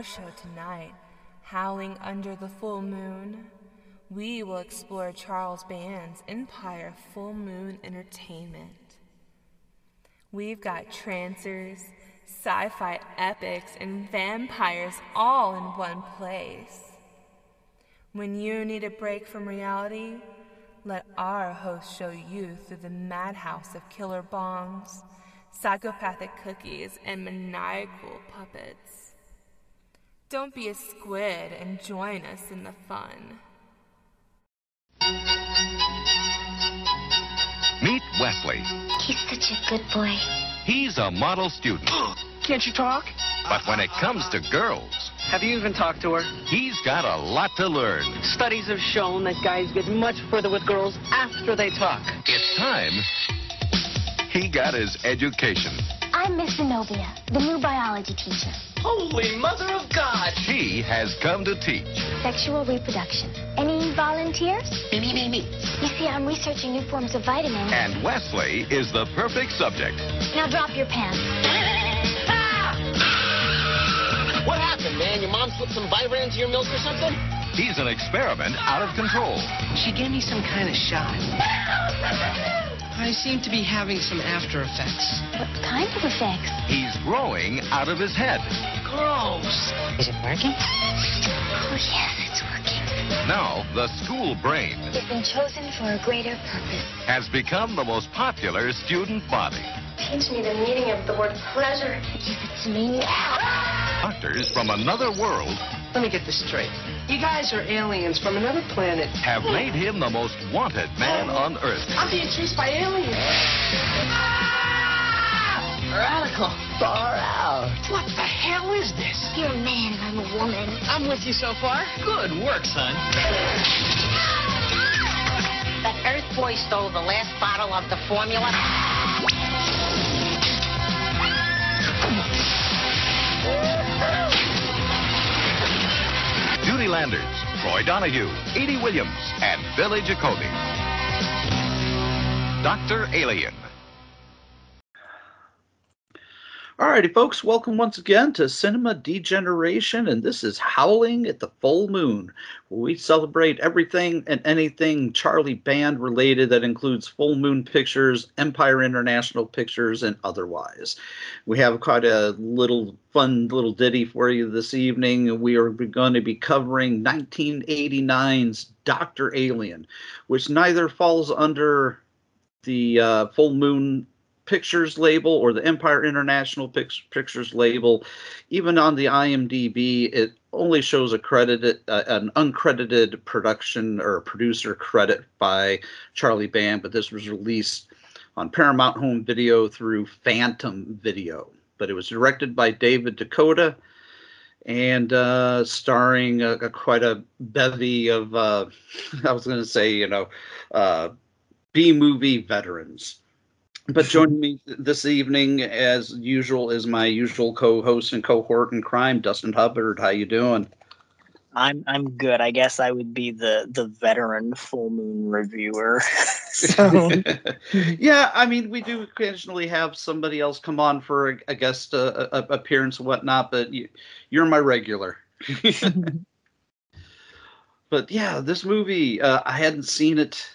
our show tonight, Howling Under the Full Moon, we will explore Charles Band's Empire Full Moon Entertainment. We've got trancers, sci fi epics, and vampires all in one place. When you need a break from reality, let our host show you through the madhouse of killer bombs, psychopathic cookies, and maniacal puppets. Don't be a squid and join us in the fun. Meet Wesley. He's such a good boy. He's a model student. Can't you talk? But when it comes to girls, Have you even talked to her? he's got a lot to learn. Studies have shown that guys get much further with girls after they talk. It's time he got his education. I'm Miss Zenobia, the new biology teacher. Holy Mother of God! She has come to teach. Sexual reproduction. Any volunteers? Me, me, me, me. You see, I'm researching new forms of vitamins. And Wesley is the perfect subject. Now drop your pants. Ah! What happened, man? Your mom slipped some Viagra into your milk or something? He's an experiment out of control. She gave me some kind of shot. I seem to be having some after effects. What kind of effects? He's growing out of his head. Gross. Is it working? Oh, yes, it's working. Now, the school brain It's been chosen for a greater purpose. has become the most popular student body. Teach me the meaning of the word pleasure. Give it to me now. Doctors from another world Let me get this straight. You guys are aliens from another planet. have made him the most wanted man oh. on earth. I'm being chased by aliens. Ah! Radical. Far out. What the hell is this? You're a man and I'm a woman. I'm with you so far. Good work, son. That Earth boy stole the last bottle of the formula. Judy Landers, Troy Donahue, Edy Williams, and Billy Jacoby. Dr. Alien. Alrighty, folks, welcome once again to Cinema Degeneration, and this is Howling at the Full Moon, where we celebrate everything and anything Charlie Band related that includes Full Moon Pictures, Empire International Pictures, and otherwise. We have quite a little fun little ditty for you this evening. We are going to be covering 1989's Dr. Alien, which neither falls under the uh, Full Moon Pictures label or the Empire International Pic- Pictures label. Even on the IMDb, it only shows a credited, uh, an uncredited production or producer credit by Charlie Band, but this was released on Paramount Home Video through Phantom Video. But it was directed by David DeCoteau and uh, starring a, a- quite a bevy of, uh, I was going to say, you know, uh, B movie veterans. But joining me this evening, as usual, is my usual co-host and cohort in crime, Dustin Hubbard. How you doing? I'm I'm good. I guess I would be the the veteran full moon reviewer. so yeah, I mean, we do occasionally have somebody else come on for a, a guest uh, a, appearance and whatnot, but you, you're my regular. but yeah, this movie, uh, I hadn't seen it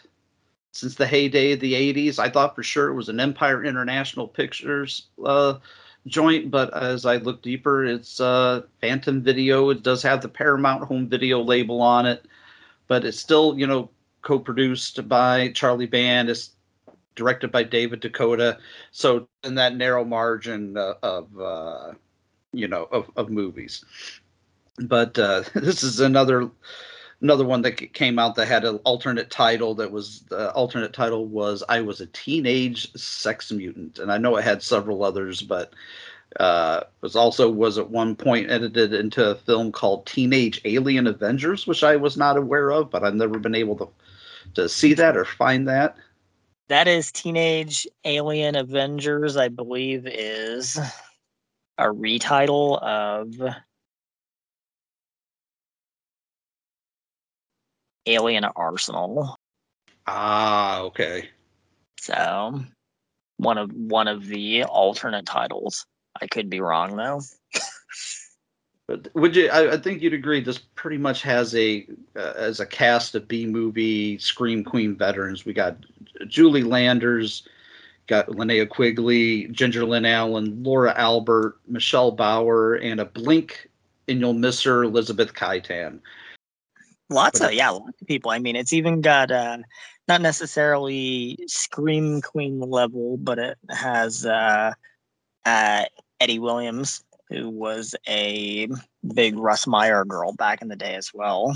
since the heyday of the 80s. I thought for sure it was an Empire International Pictures uh, joint, but as I look deeper, it's uh, Phantom Video. It does have the Paramount Home Video label on it, but it's still, you know, co-produced by Charlie Band. It's directed by David DeCoteau. So in that narrow margin uh, of, uh, you know, of, of movies. But uh, this is another another one that came out that had an alternate title that was the alternate title was I was a teenage sex mutant. And I know it had several others but uh was also was at one point edited into a film called Teenage Alien Avengers which I was not aware of but I've never been able to to see that or find that. That is Teenage Alien Avengers I believe is a retitle of Alien Arsenal. Ah, okay. So one of one of the alternate titles. I could be wrong though. but would you? I, I, think you'd agree. This pretty much has a uh, as a cast of B movie scream queen veterans. We got Judy Landers, got Linnea Quigley, Ginger Lynn Allen, Laura Albert, Michelle Bauer, and a blink and you'll miss her Elizabeth Kaitan. Lots of yeah, lots of people. I mean, it's even got uh, not necessarily scream queen level, but it has uh, uh, Eddie Williams, who was a big Russ Meyer girl back in the day as well.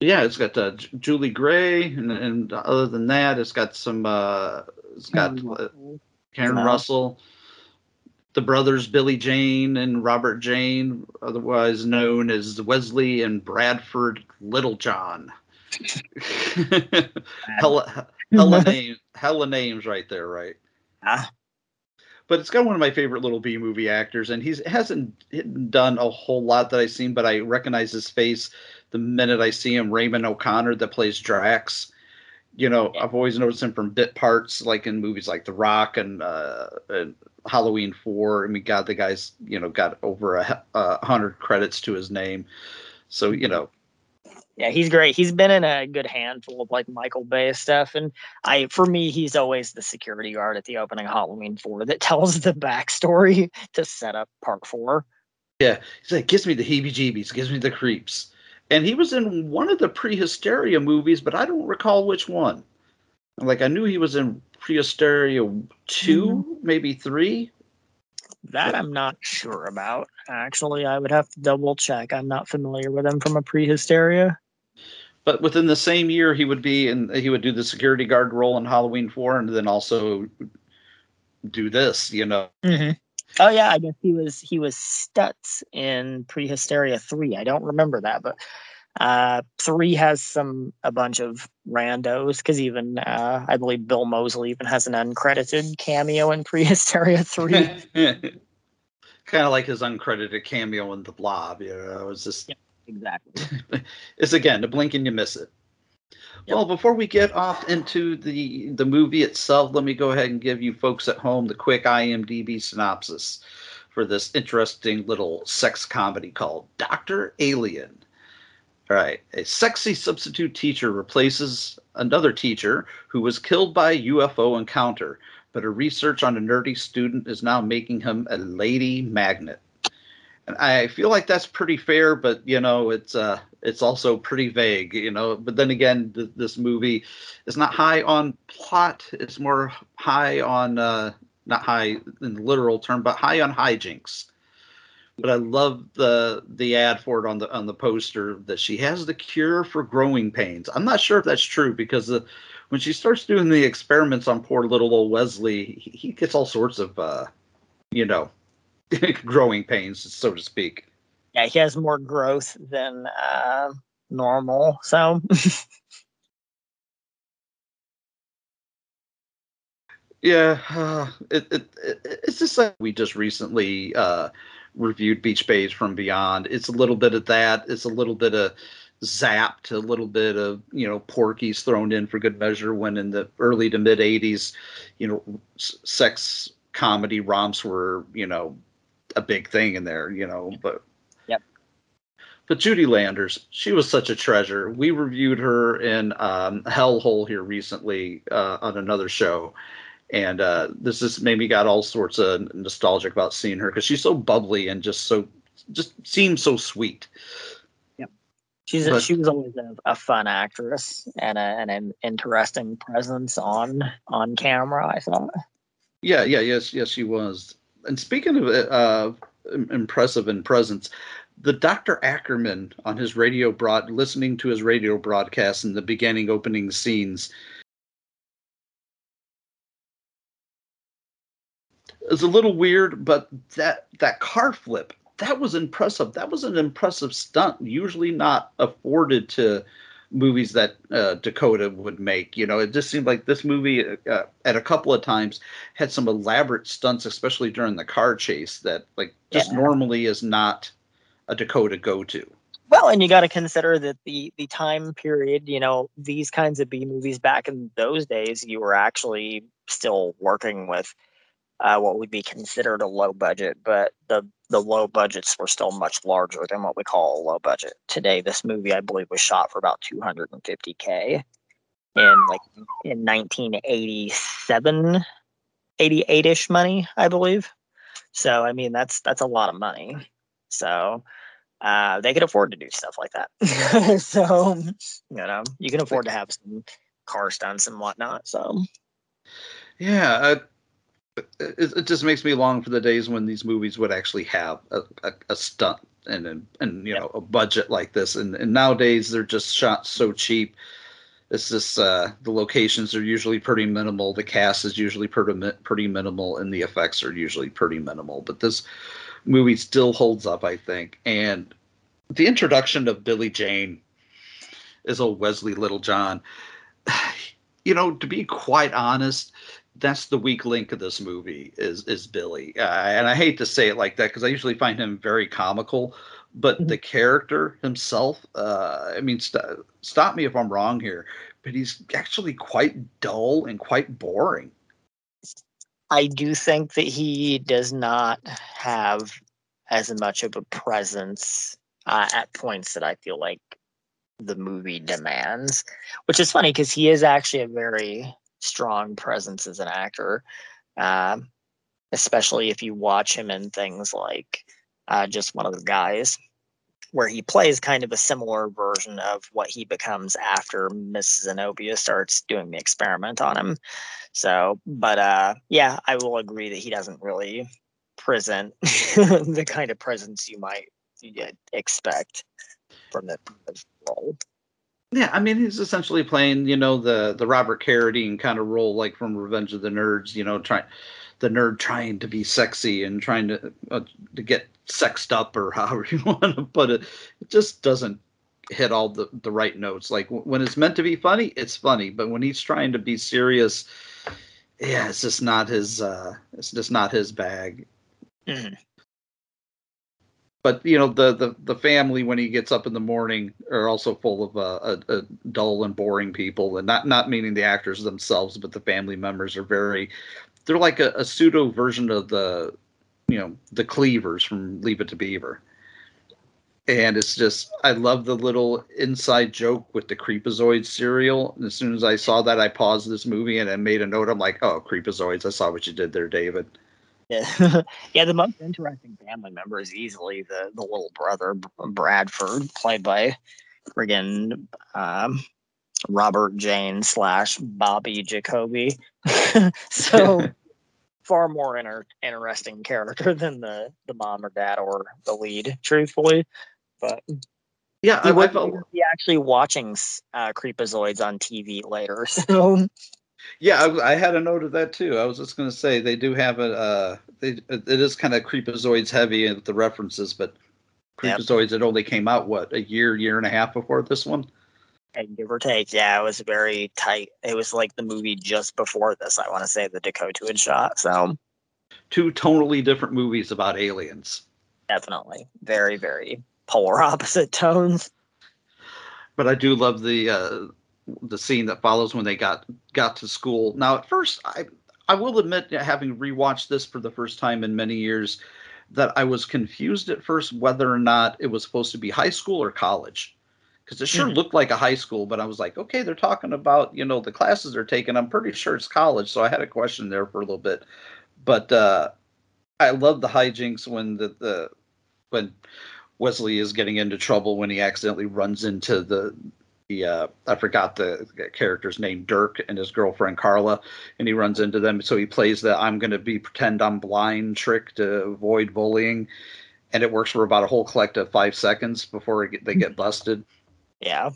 Yeah, it's got uh, Julie Gray, and, and, other than that, it's got some. Uh, it's got Karen, Karen Russell the brothers Billy Jayne and Robert Jayne, otherwise known as Wesley and Bradford Littlejohn. hella, hella, name, hella names right there, right? Ah. But it's got one of my favorite little B movie actors, and he hasn't done a whole lot that I've seen, but I recognize his face the minute I see him. Raymond O'Connor that plays Drax. You know, I've always noticed him from bit parts, like in movies like The Rock and, uh, and Halloween four. I mean, God, the guy's you know got over a, a hundred credits to his name. So you know, yeah, he's great. He's been in a good handful of like Michael Bay stuff, and I, for me, he's always the security guard at the opening Halloween four that tells the backstory to set up Part four. Yeah, he's like, gives me the heebie-jeebies, gives me the creeps, and he was in one of the Prehysteria movies, but I don't recall which one. Like I knew he was in Prehysteria 2, mm-hmm. maybe 3. That I'm not sure about. Actually, I would have to double check. I'm not familiar with him from a Prehysteria. But within the same year, he would be and he would do the security guard role in Halloween 4 and then also do this, you know. Mm-hmm. Oh yeah, I guess he was he was Stutz in Prehysteria 3. I don't remember that, but uh, three has some a bunch of randos because even uh, I believe Bill Moseley even has an uncredited cameo in Prehysteria three. kind of like his uncredited cameo in The Blob. You know, it's just yep, exactly. it's again the blink and you miss it. Yep. Well, before we get off into the the movie itself, let me go ahead and give you folks at home the quick IMDb synopsis for this interesting little sex comedy called Doctor Alien. All right. A sexy substitute teacher replaces another teacher who was killed by UFO encounter, but a research on a nerdy student is now making him a lady magnet. And I feel like that's pretty fair, but you know, it's uh, it's also pretty vague, you know. But then again, th- this movie is not high on plot; it's more high on uh, not high in the literal term, but high on hijinks but I love the the ad for it on the on the poster that she has the cure for growing pains. I'm not sure if that's true because the, when she starts doing the experiments on poor little old Wesley, he, he gets all sorts of uh, you know growing pains, so to speak. Yeah, he has more growth than uh, normal. So. yeah, uh, it, it, it, it's just like we just recently uh, reviewed Beach Babes from Beyond. It's a little bit of that. It's a little bit of zapped, a little bit of you know Porky's thrown in for good measure. When in the early to mid '80s, you know, sex comedy romps were you know a big thing in there. You know, but yep. But Judy Landers, she was such a treasure. We reviewed her in um, Hellhole here recently uh, on another show, and uh, this has made me got all sorts of nostalgic about seeing her because she's so bubbly and just so just seems so sweet. Yep, she's a, she was always a, a, fun actress and, a, and an interesting presence on on camera. I thought. Yeah, yeah, yes, yes, she was. And speaking of uh, impressive in presence, the Dr. Ackerman on his radio broad, listening to his radio broadcast in the beginning opening scenes is a little weird, but that that car flip that was impressive. That was an impressive stunt. Usually not afforded to movies that uh, DeCoteau would make. You know, it just seemed like this movie uh, at a couple of times had some elaborate stunts, especially during the car chase, that like just yeah. normally is not a DeCoteau go to. Well, and you got to consider that the the time period, you know, these kinds of B movies back in those days, you were actually still working with uh, what would be considered a low budget, but the the low budgets were still much larger than what we call a low budget. Today, this movie I believe was shot for about 250k in like in 1987, 88ish money, I believe. So I mean that's that's a lot of money. So uh, they could afford to do stuff like that. so you know you can afford to have some car stunts and whatnot. So yeah, uh, it, it, just makes me long for the days when these movies would actually have a, a, a stunt and, and and you know a budget like this. And, and nowadays they're just shot so cheap. It's just uh, the locations are usually pretty minimal. The cast is usually pretty, pretty minimal and the effects are usually pretty minimal. But this movie still holds up i think. And the introduction of billy jayne is old wesley littlejohn you know to be quite honest that's the weak link of this movie is is Billy, uh, and I hate to say it like that because I usually find him very comical, but mm-hmm. the character himself, uh, I mean, st- stop me if I'm wrong here, but he's actually quite dull and quite boring. I do think that he does not have as much of a presence uh, at points that I feel like the movie demands, which is funny because he is actually a very strong presence as an actor, um, especially if you watch him in things like uh, Just One of the Guys, where he plays kind of a similar version of what he becomes after Miss Zenobia starts doing the experiment on him. So, but uh, yeah, I will agree that he doesn't really present the kind of presence you might expect from the role. Yeah, I mean he's essentially playing, you know, the the Robert Carradine kind of role, like from Revenge of the Nerds. You know, trying the nerd trying to be sexy and trying to uh, to get sexed up or however you want to put it. It just doesn't hit all the the right notes. Like when it's meant to be funny, it's funny, but when he's trying to be serious, yeah, it's just not his. uh It's just not his bag. Mm-hmm but you know the, the the family when he gets up in the morning are also full of uh, a, a dull and boring people and not not meaning the actors themselves but the family members are very they're like a, a pseudo version of the you know the cleavers from leave it to beaver. And it's just i love the little inside joke with the creepozoid cereal and as soon as i saw that i paused this movie and i made a note. I'm like oh creepozoids. I saw what you did there david yeah, yeah. The most interesting family member is easily the the little brother Bradford, played by friggin' um, Robert Jayne slash Bobby Jacoby. so far more inter- interesting character than the the mom or dad or the lead, truthfully. But yeah, I, I felt be actually watching uh, Creepozoids on TV later. So yeah, I, I, had a note of that too. I was just going to say they do have a. Uh, they, it is kind of creepozoids heavy with the references, but creepozoids yep. it only came out what a year, year and a half before this one. And give or take, yeah, it was very tight. It was like the movie just before this. I want to say the DeCoteau had shot. So two totally different movies about aliens. Definitely, very very polar opposite tones. But I do love the uh, the scene that follows when they got got to school. Now, at first, I I will admit, having rewatched this for the first time in many years, that I was confused at first whether or not it was supposed to be high school or college, because it sure looked like a high school, but I was like, okay, they're talking about you know the classes they're taking. I'm pretty sure it's college, so I had a question there for a little bit. But uh, I love the hijinks when the, the when Wesley is getting into trouble when he accidentally runs into the the uh, I forgot the character's name, Dirk, and his girlfriend Carla, and he runs into them. So he plays the "I'm going to be pretend I'm blind" trick to avoid bullying, and it works for about a whole collective five seconds before they get busted. Yeah.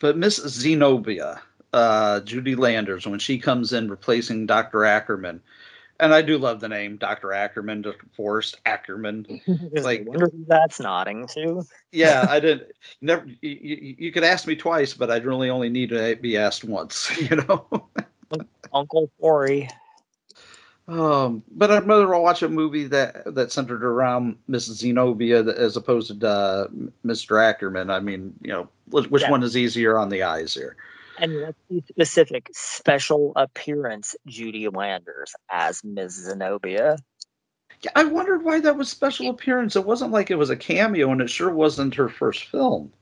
But Miss Zenobia, uh, Judy Landers, when she comes in replacing Dr. Ackerman, and I do love the name Dr. Ackerman, Dr. Forrest Ackerman. like, wonder who that's nodding to. yeah, I didn't. Never. You, you, could ask me twice, but I'd really only need to be asked once. You know. Uncle Forry. Um, but I'd rather watch a movie that that centered around Miss Zenobia as opposed to uh, Mr. Ackerman. I mean, you know, which yeah. one is easier on the eyes here? And let's be specific. Special appearance Judy Landers as Miss Zenobia. Yeah, I wondered why that was special appearance. It wasn't like it was a cameo, and it sure wasn't her first film.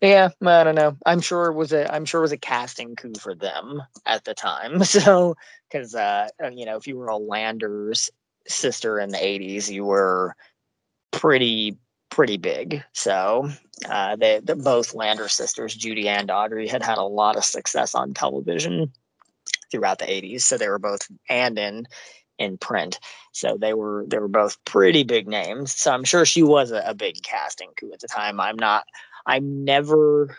Yeah, I don't know. I'm sure it was a I'm sure it was a casting coup for them at the time. So because uh you know if you were a Landers sister in the 80s, you were pretty pretty big. So uh, they both Landers sisters, Judy and Audrey, had had a lot of success on television throughout the 80s. So they were both and in in print. So they were they were both pretty big names. So I'm sure she was a, a big casting coup at the time. I'm not I'm never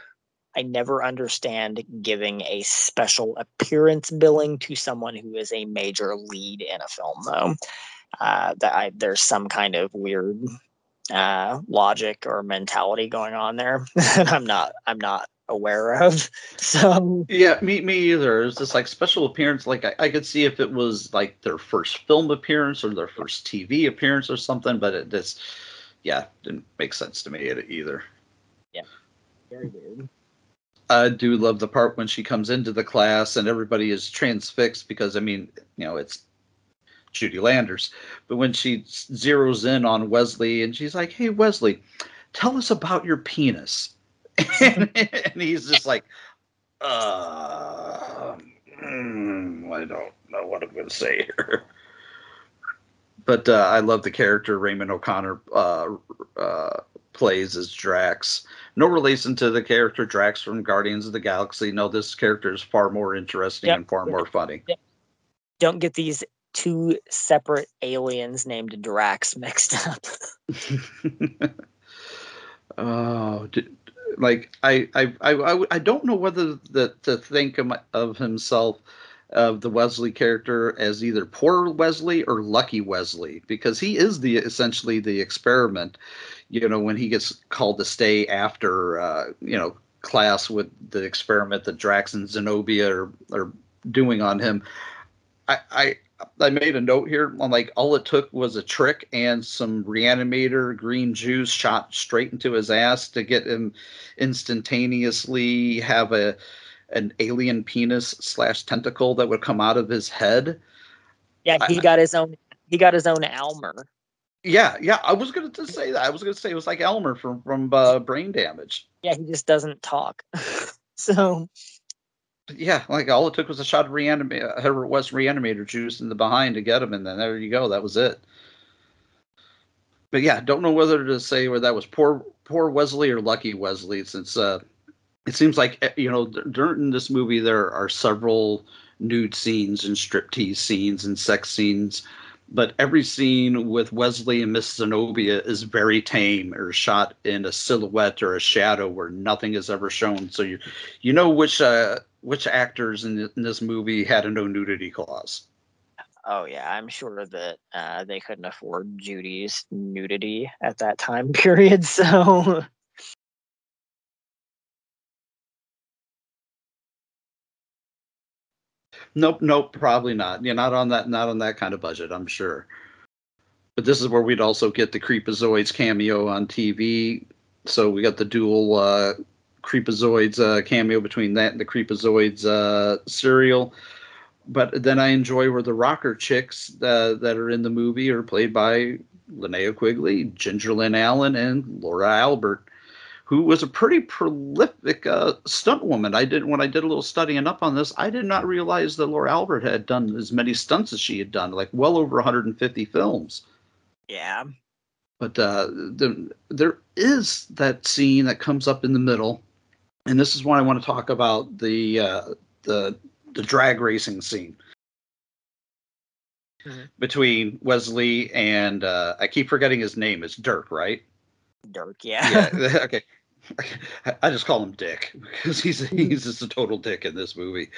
I never understand giving a special appearance billing to someone who is a major lead in a film, though. Uh, that I, there's some kind of weird uh, logic or mentality going on there that I'm not I'm not aware of. So yeah, me me either. It's just like special appearance. Like I, I could see if it was like their first film appearance or their first TV appearance or something, but it just yeah didn't make sense to me either. Yeah, very weird. I do love the part when she comes into the class and everybody is transfixed because I mean, you know, it's Judy Landers. But when she zeroes in on Wesley and she's like, "Hey Wesley, tell us about your penis," and, and he's just like, "Uh, mm, I don't know what I'm going to say here." But uh, I love the character Raymond O'Connor uh, uh, plays as Drax. No relation to the character Drax from Guardians of the Galaxy. No, this character is far more interesting yep. and far more funny. Yep. Don't get these two separate aliens named Drax mixed up. oh, like I, I, I, I don't know whether to think of, of himself of the Wesley character as either poor Wesley or lucky Wesley because he is the essentially the experiment. You know, when he gets called to stay after uh, you know class with the experiment that Drax and Zenobia are, are doing on him. I I made a note here on like all it took was a trick and some reanimator green juice shot straight into his ass to get him instantaneously have a an alien penis slash tentacle that would come out of his head. Yeah, he I, got his own. He got his own Elmer. Yeah, yeah. I was gonna say that. I was gonna say it was like Elmer from from uh, Brain Damage. Yeah, he just doesn't talk. so. Yeah, like all it took was a shot of reanimate Herbert West reanimator juice in the behind to get him, and then there you go. That was it. But yeah, don't know whether to say where that was poor poor Wesley or lucky Wesley, since uh, it seems like eh, you know during this movie there are several nude scenes and striptease scenes and sex scenes but every scene with Wesley and Miss Zenobia is very tame or shot in a silhouette or a shadow where nothing is ever shown. So you you know which uh, which actors in, in this movie had a no nudity clause. Oh yeah, I'm sure that uh, they couldn't afford Judy's nudity at that time period. So Nope, nope, probably not. Yeah, not on that, not on that kind of budget, I'm sure. But this is where we'd also get the Creepozoids cameo on TV. So we got the dual uh, Creepozoids uh, cameo between that and the Creepozoids uh, cereal. But then I enjoy where the rocker chicks uh, that are in the movie are played by Linnea Quigley, Ginger Lynn Allen, and Laura Albert who was a pretty prolific uh, stunt woman. I did when I did a little studying up on this. I did not realize that Laura Albert had done as many stunts as she had done, like well over 150 films. Yeah. But uh, the, there is that scene that comes up in the middle, and this is when I want to talk about the uh, the the drag racing scene mm-hmm. between Wesley and uh, I keep forgetting his name. It's Dirk, right? Dirk, yeah. yeah. Okay. I just call him Dick because he's he's just a total dick in this movie.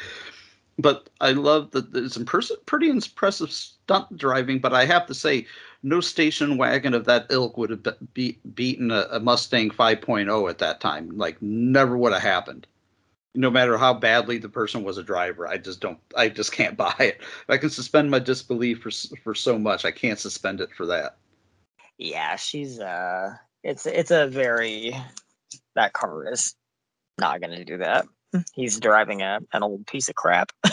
But I love that it's impers- pretty impressive stunt driving. But I have to say, no station wagon of that ilk would have be- beaten a, a Mustang 5.0 at that time. Like, never would have happened. No matter how badly the person was a driver, I just don't. I just can't buy it. I can suspend my disbelief for for so much, I can't suspend it for that. Yeah, she's uh, it's it's a very that car is not going to do that. He's driving a an old piece of crap.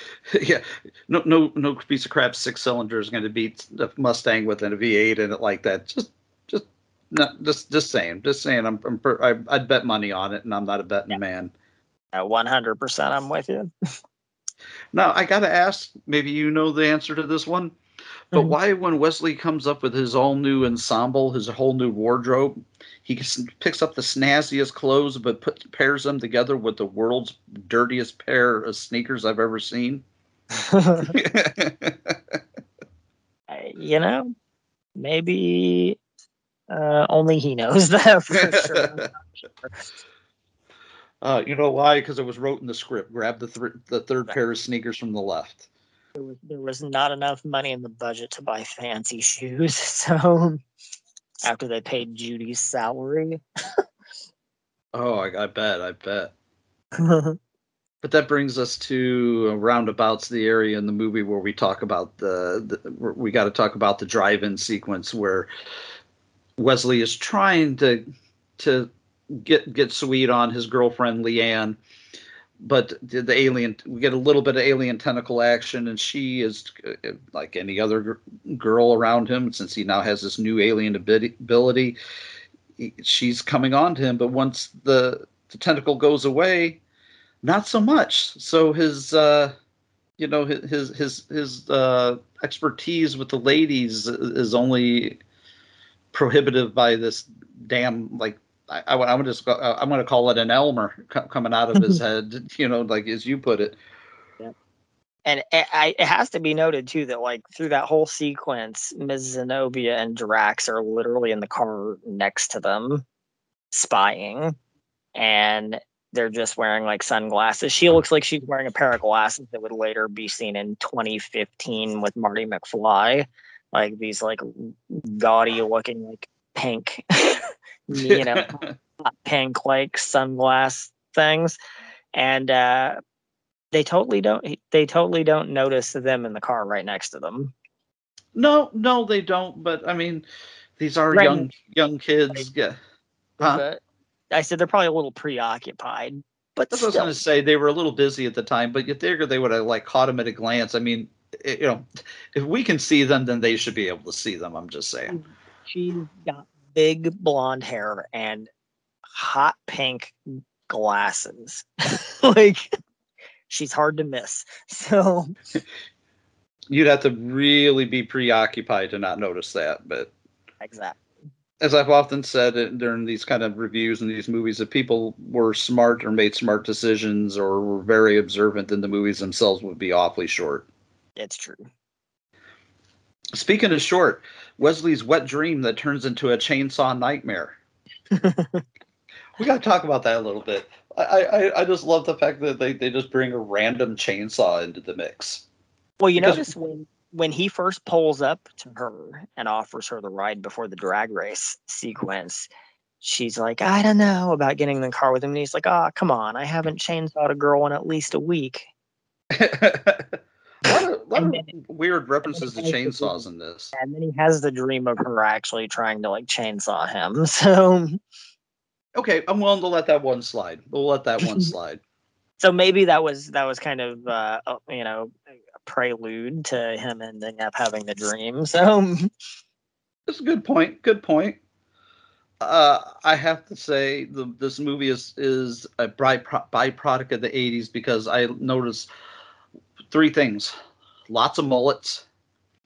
yeah, no, no, no piece of crap six cylinder is going to beat the Mustang with a V8 in it like that. Just, just, not just, just saying, just saying. I'm, I'm I, would bet money on it, and I'm not a betting yeah. man. One hundred percent, I'm with you. now I got to ask. Maybe you know the answer to this one. But mm-hmm. why, when Wesley comes up with his all new ensemble, his whole new wardrobe, he picks up the snazziest clothes, but put, pairs them together with the world's dirtiest pair of sneakers I've ever seen? you know, maybe uh, only he knows that for sure. Uh, you know why? Because it was wrote in the script. Grab the th- the third right. pair of sneakers from the left there was, there was not enough money in the budget to buy fancy shoes. So after they paid Judy's salary. oh, I, I, bet, I bet. but that brings us to roundabouts the area in the movie where we talk about the, the we got to talk about the drive-in sequence where Wesley is trying to to get get sweet on his girlfriend Leanne but the, the, alien we get a little bit of alien tentacle action and she is uh, like any other girl around him since he now has this new alien ability she's coming on to him. But once the, the tentacle goes away not so much. So his uh you know his his his uh expertise with the ladies is only prohibitive by this damn like I, I, am just uh, I'm going to call it an Elmer coming out of his head, you know, like as you put it. Yeah. And it, I, it has to be noted too that like through that whole sequence, Ms. Zenobia and Drax are literally in the car next to them, spying, and they're just wearing like sunglasses. She looks like she's wearing a pair of glasses that would later be seen in 2015 with Marty McFly, like these like gaudy looking like pink you know, pink like sunglass things, and uh, they totally don't. They totally don't notice them in the car right next to them. No, no, they don't. But I mean, these are right. young young kids. Yeah. Huh? I said they're probably a little preoccupied. But That's what I was going to say. They were a little busy at the time, but you figure they would have like caught them at a glance. I mean, you know, if we can see them, then they should be able to see them. I'm just saying. She's got big blonde hair and hot pink glasses. like she's hard to miss. So you'd have to really be preoccupied to not notice that, but exactly. As I've often said uh, during these kind of reviews and these movies, if people were smart or made smart decisions or were very observant, then the movies themselves would be awfully short. It's true. Speaking of short, Wesley's wet dream that turns into a chainsaw nightmare. we got to talk about that a little bit. I, I, I just love the fact that they, they just bring a random chainsaw into the mix. Well, you because, notice when when he first pulls up to her and offers her the ride before the drag race sequence, she's like, I don't know about getting in the car with him. And he's like, Ah, oh, come on, I haven't chainsawed a girl in at least a week. A lot of, lot of weird references to chainsaws in this. And then he has the dream of her actually trying to like chainsaw him. So okay, I'm willing to let that one slide. We'll let that one slide. so maybe that was that was kind of uh, you know a prelude to him ending up having the dream. So that's a good point. Good point. uh, I have to say the, this movie is is a bypro- byproduct of the '80s because I noticed three things: lots of mullets,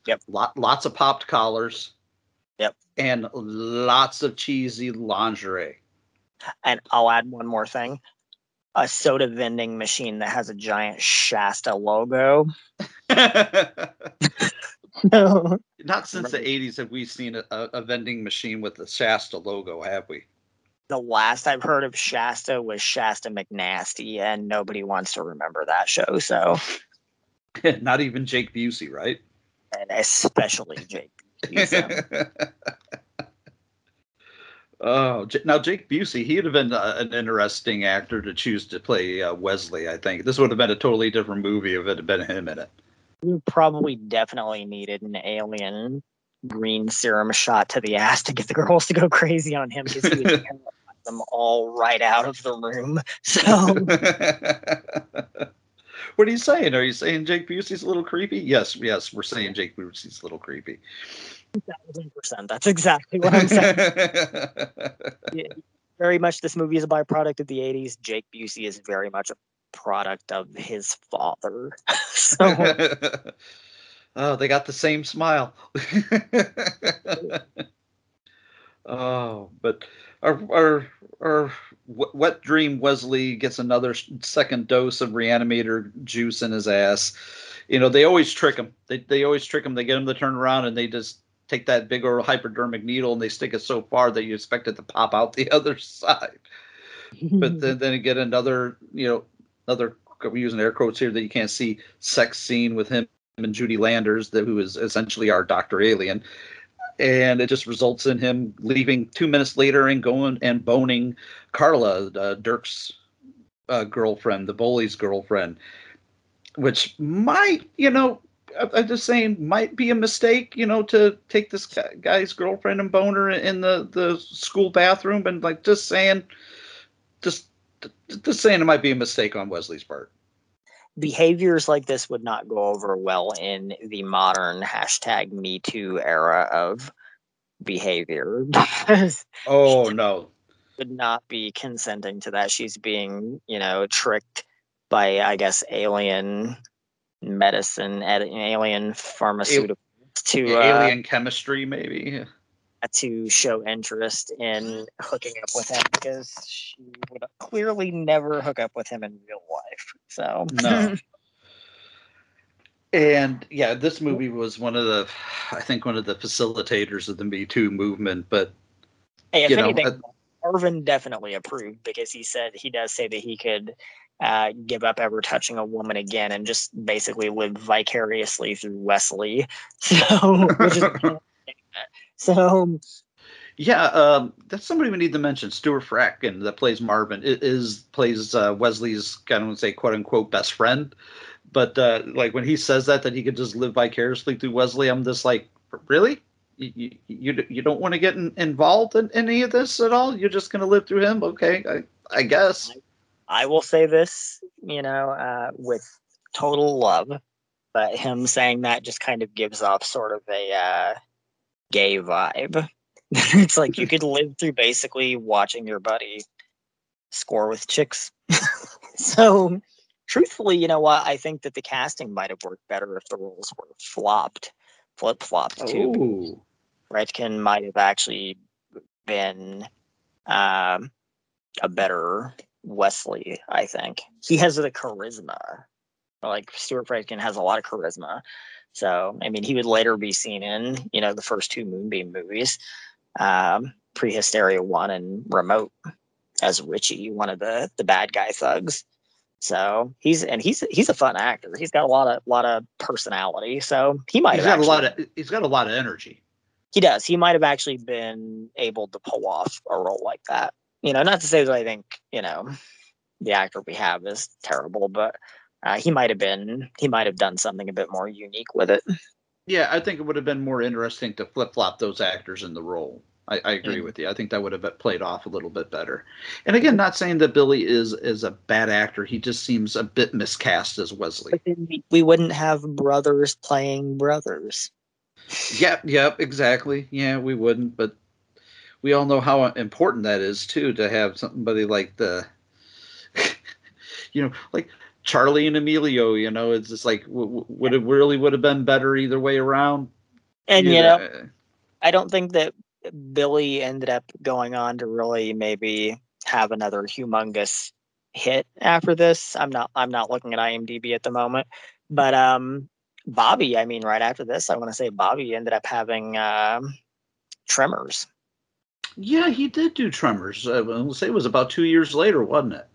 yep, lot, lots of popped collars, yep, and lots of cheesy lingerie. And I'll add one more thing: a soda vending machine that has a giant Shasta logo. no. Not since the 80s have we seen a, a, vending machine with the Shasta logo, have we? The last I've heard of Shasta was Shasta McNasty, and nobody wants to remember that show. So, not even Jake Busey, right? And especially Jake Busey. Oh, now Jake Busey, he'd have been uh, an interesting actor to choose to play uh, Wesley. I think this would have been a totally different movie if it had been him in it. We probably definitely needed an alien green serum shot to the ass to get the girls to go crazy on him because he would them all right out of the room. So. What are you saying? Are you saying Jake Busey's a little creepy? Yes, yes, we're saying Jake Busey's a little creepy thousand percent. That's exactly what I'm saying. yeah, very much, this movie is a byproduct of the '80s. Jake Busey is very much a product of his father. so, oh, they got the same smile. Oh, but our our our wet dream Wesley gets another second dose of reanimator juice in his ass. You know, they always trick him. They they always trick him. They get him to turn around and they just take that big old hypodermic needle and they stick it so far that you expect it to pop out the other side. but then then get another, you know, another we're using air quotes here that you can't see sex scene with him and Judy Landers, that who is essentially our Doctor Alien. And it just results in him leaving two minutes later and going and boning Carla, uh, Dirk's uh, girlfriend, the bully's girlfriend, which might, you know, I'm just saying, might be a mistake, you know, to take this guy's girlfriend and boner in the the school bathroom, and like just saying, just just saying, it might be a mistake on Wesley's part. Behaviors like this would not go over well in the modern hashtag Me Too era of behavior. oh no, would not be consenting to that. She's being, you know, tricked by, I guess, alien medicine, alien pharmaceuticals to uh, alien chemistry, maybe to show interest in hooking up with him because she would clearly never hook up with him in real life. So no. and yeah, this movie was one of the, I think, one of the facilitators of the Me Too movement. But hey, if anything, know, Marvin definitely approved because he said he does say that he could uh, give up ever touching a woman again and just basically live vicariously through Wesley. So, is, so yeah, um, that's somebody we need to mention. Stuart Fratkin that plays Marvin is plays uh, Wesley's kind of say quote unquote best friend. But uh, like when he says that that he could just live vicariously through Wesley, I'm just like, really? You you, you don't want to get in, involved in any of this at all? You're just going to live through him? Okay, I, I guess. I will say this, you know, uh, with total love, but him saying that just kind of gives off sort of a uh, gay vibe. it's like you could live through basically watching your buddy score with chicks. so, truthfully, you know what? I think that the casting might have worked better if the roles were flopped, flip flopped too. Fratkin might have actually been um, a better Wesley, I think. He has the charisma. Like Stuart Fratkin has a lot of charisma. So, I mean, he would later be seen in, you know, the first two Moonbeam movies, um, Prehysteria 1 and Remote as Richie, one of the the bad guy thugs. So he's and he's he's a fun actor. He's got a lot of lot of personality. So he might he's have got actually, a lot of he's got a lot of energy. He does. He might have actually been able to pull off a role like that you know, not to say that I think, you know, the actor we have is terrible, but uh, he might have been, he might have done something a bit more unique with it. Yeah, I think it would have been more interesting to flip flop those actors in the role. I, I agree mm. with you. I think that would have played off a little bit better. And again, not saying that Billy is is a bad actor. He just seems a bit miscast as Wesley. We, we wouldn't have brothers playing brothers. Yep, yep, exactly. Yeah, we wouldn't. But we all know how important that is too to have somebody like the, you know, like Charlie and Emilio. You know, it's just like w- would it really would have been better either way around. And you know, I don't think that Billy ended up going on to really maybe have another humongous hit after this. I'm not I'm not looking at IMDb at the moment, but um Bobby, I mean right after this, I want to say Bobby ended up having um Tremors. Yeah, he did do Tremors. Uh, I'll say it was about 2 years later, wasn't it?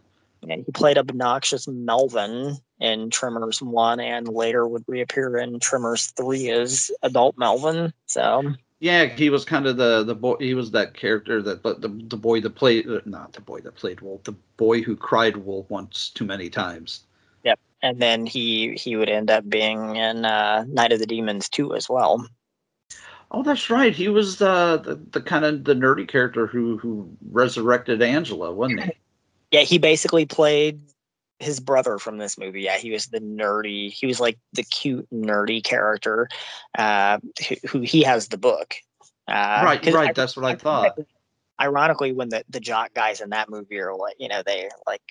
Yeah, he played obnoxious Melvin in Tremors 1 and later would reappear in Tremors 3 as adult Melvin. So yeah, he was kind of the the boy. He was that character that, but the the boy that played uh, not the boy that played wolf, the boy who cried wolf once too many times. Yep, and then he he would end up being in uh, Night of the Demons too as well. Oh, that's right. He was the the, the kind of the nerdy character who who resurrected Angela, wasn't he? Yeah, he basically played his brother from this movie. Yeah, he was the nerdy. He was like the cute nerdy character, uh, who, who he has the book. Uh, right, right. I, that's what I, thought. Ironically, when the the jock guys in that movie are like, you know, they like.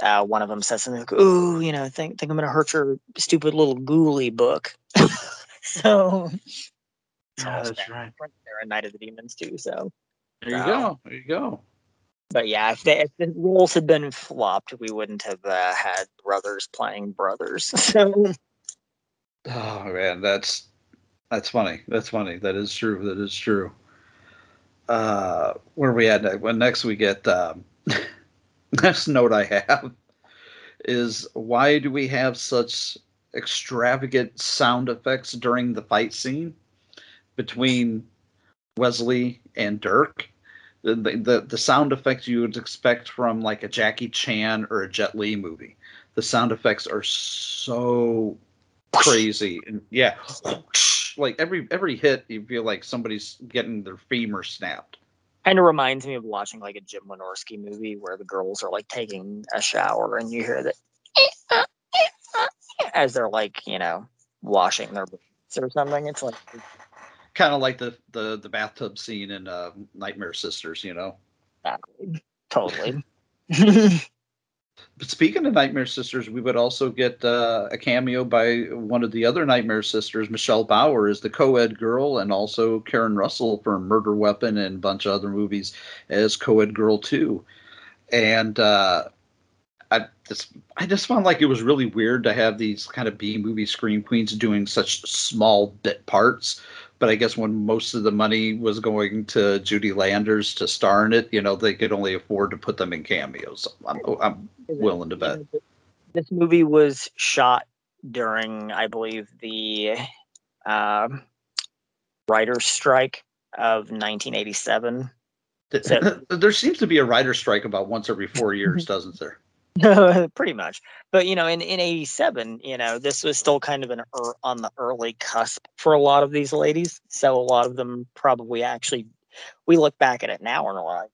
Uh, one of them says something like, "Ooh, you know, think think I'm gonna hurt your stupid little ghoulie book." so, yeah, that's right. There in Night of the Demons too. So there you go. There you go but yeah, if, they, if the roles had been flopped, we wouldn't have uh, had brothers playing brothers. So, oh man, that's that's funny. That's funny. That is true. That is true. Uh, where are we at next? Well, next we get um, next note I have is why do we have such extravagant sound effects during the fight scene between Wesley and Dirk? The, the the sound effects you would expect from like a Jackie Chan or a Jet Li movie. The sound effects are so crazy and yeah, like every every hit you feel like somebody's getting their femur snapped. Kind of reminds me of watching like a Jim Wynorski movie where the girls are like taking a shower and you hear that as they're like you know washing their boots or something. It's like kind of like the, the the bathtub scene in uh, Nightmare Sisters, you know. Totally. but speaking of Nightmare Sisters, we would also get uh, a cameo by one of the other Nightmare Sisters, Michelle Bauer, is the co-ed girl, and also Karen Russell from Murder Weapon and a bunch of other movies as co-ed girl too. And uh, I just I just found like it was really weird to have these kind of B movie scream queens doing such small bit parts but I guess when most of the money was going to Judy Landers to star in it, you know, they could only afford to put them in cameos. I'm, I'm willing to bet. This movie was shot during, I believe, the um, writer's strike of 1987. So, there seems to be a writer's strike about once every four years, doesn't there? pretty much. But you know, in in '87, you know, this was still kind of an er, on the early cusp for a lot of these ladies. So a lot of them probably actually, we look back at it now and we're like,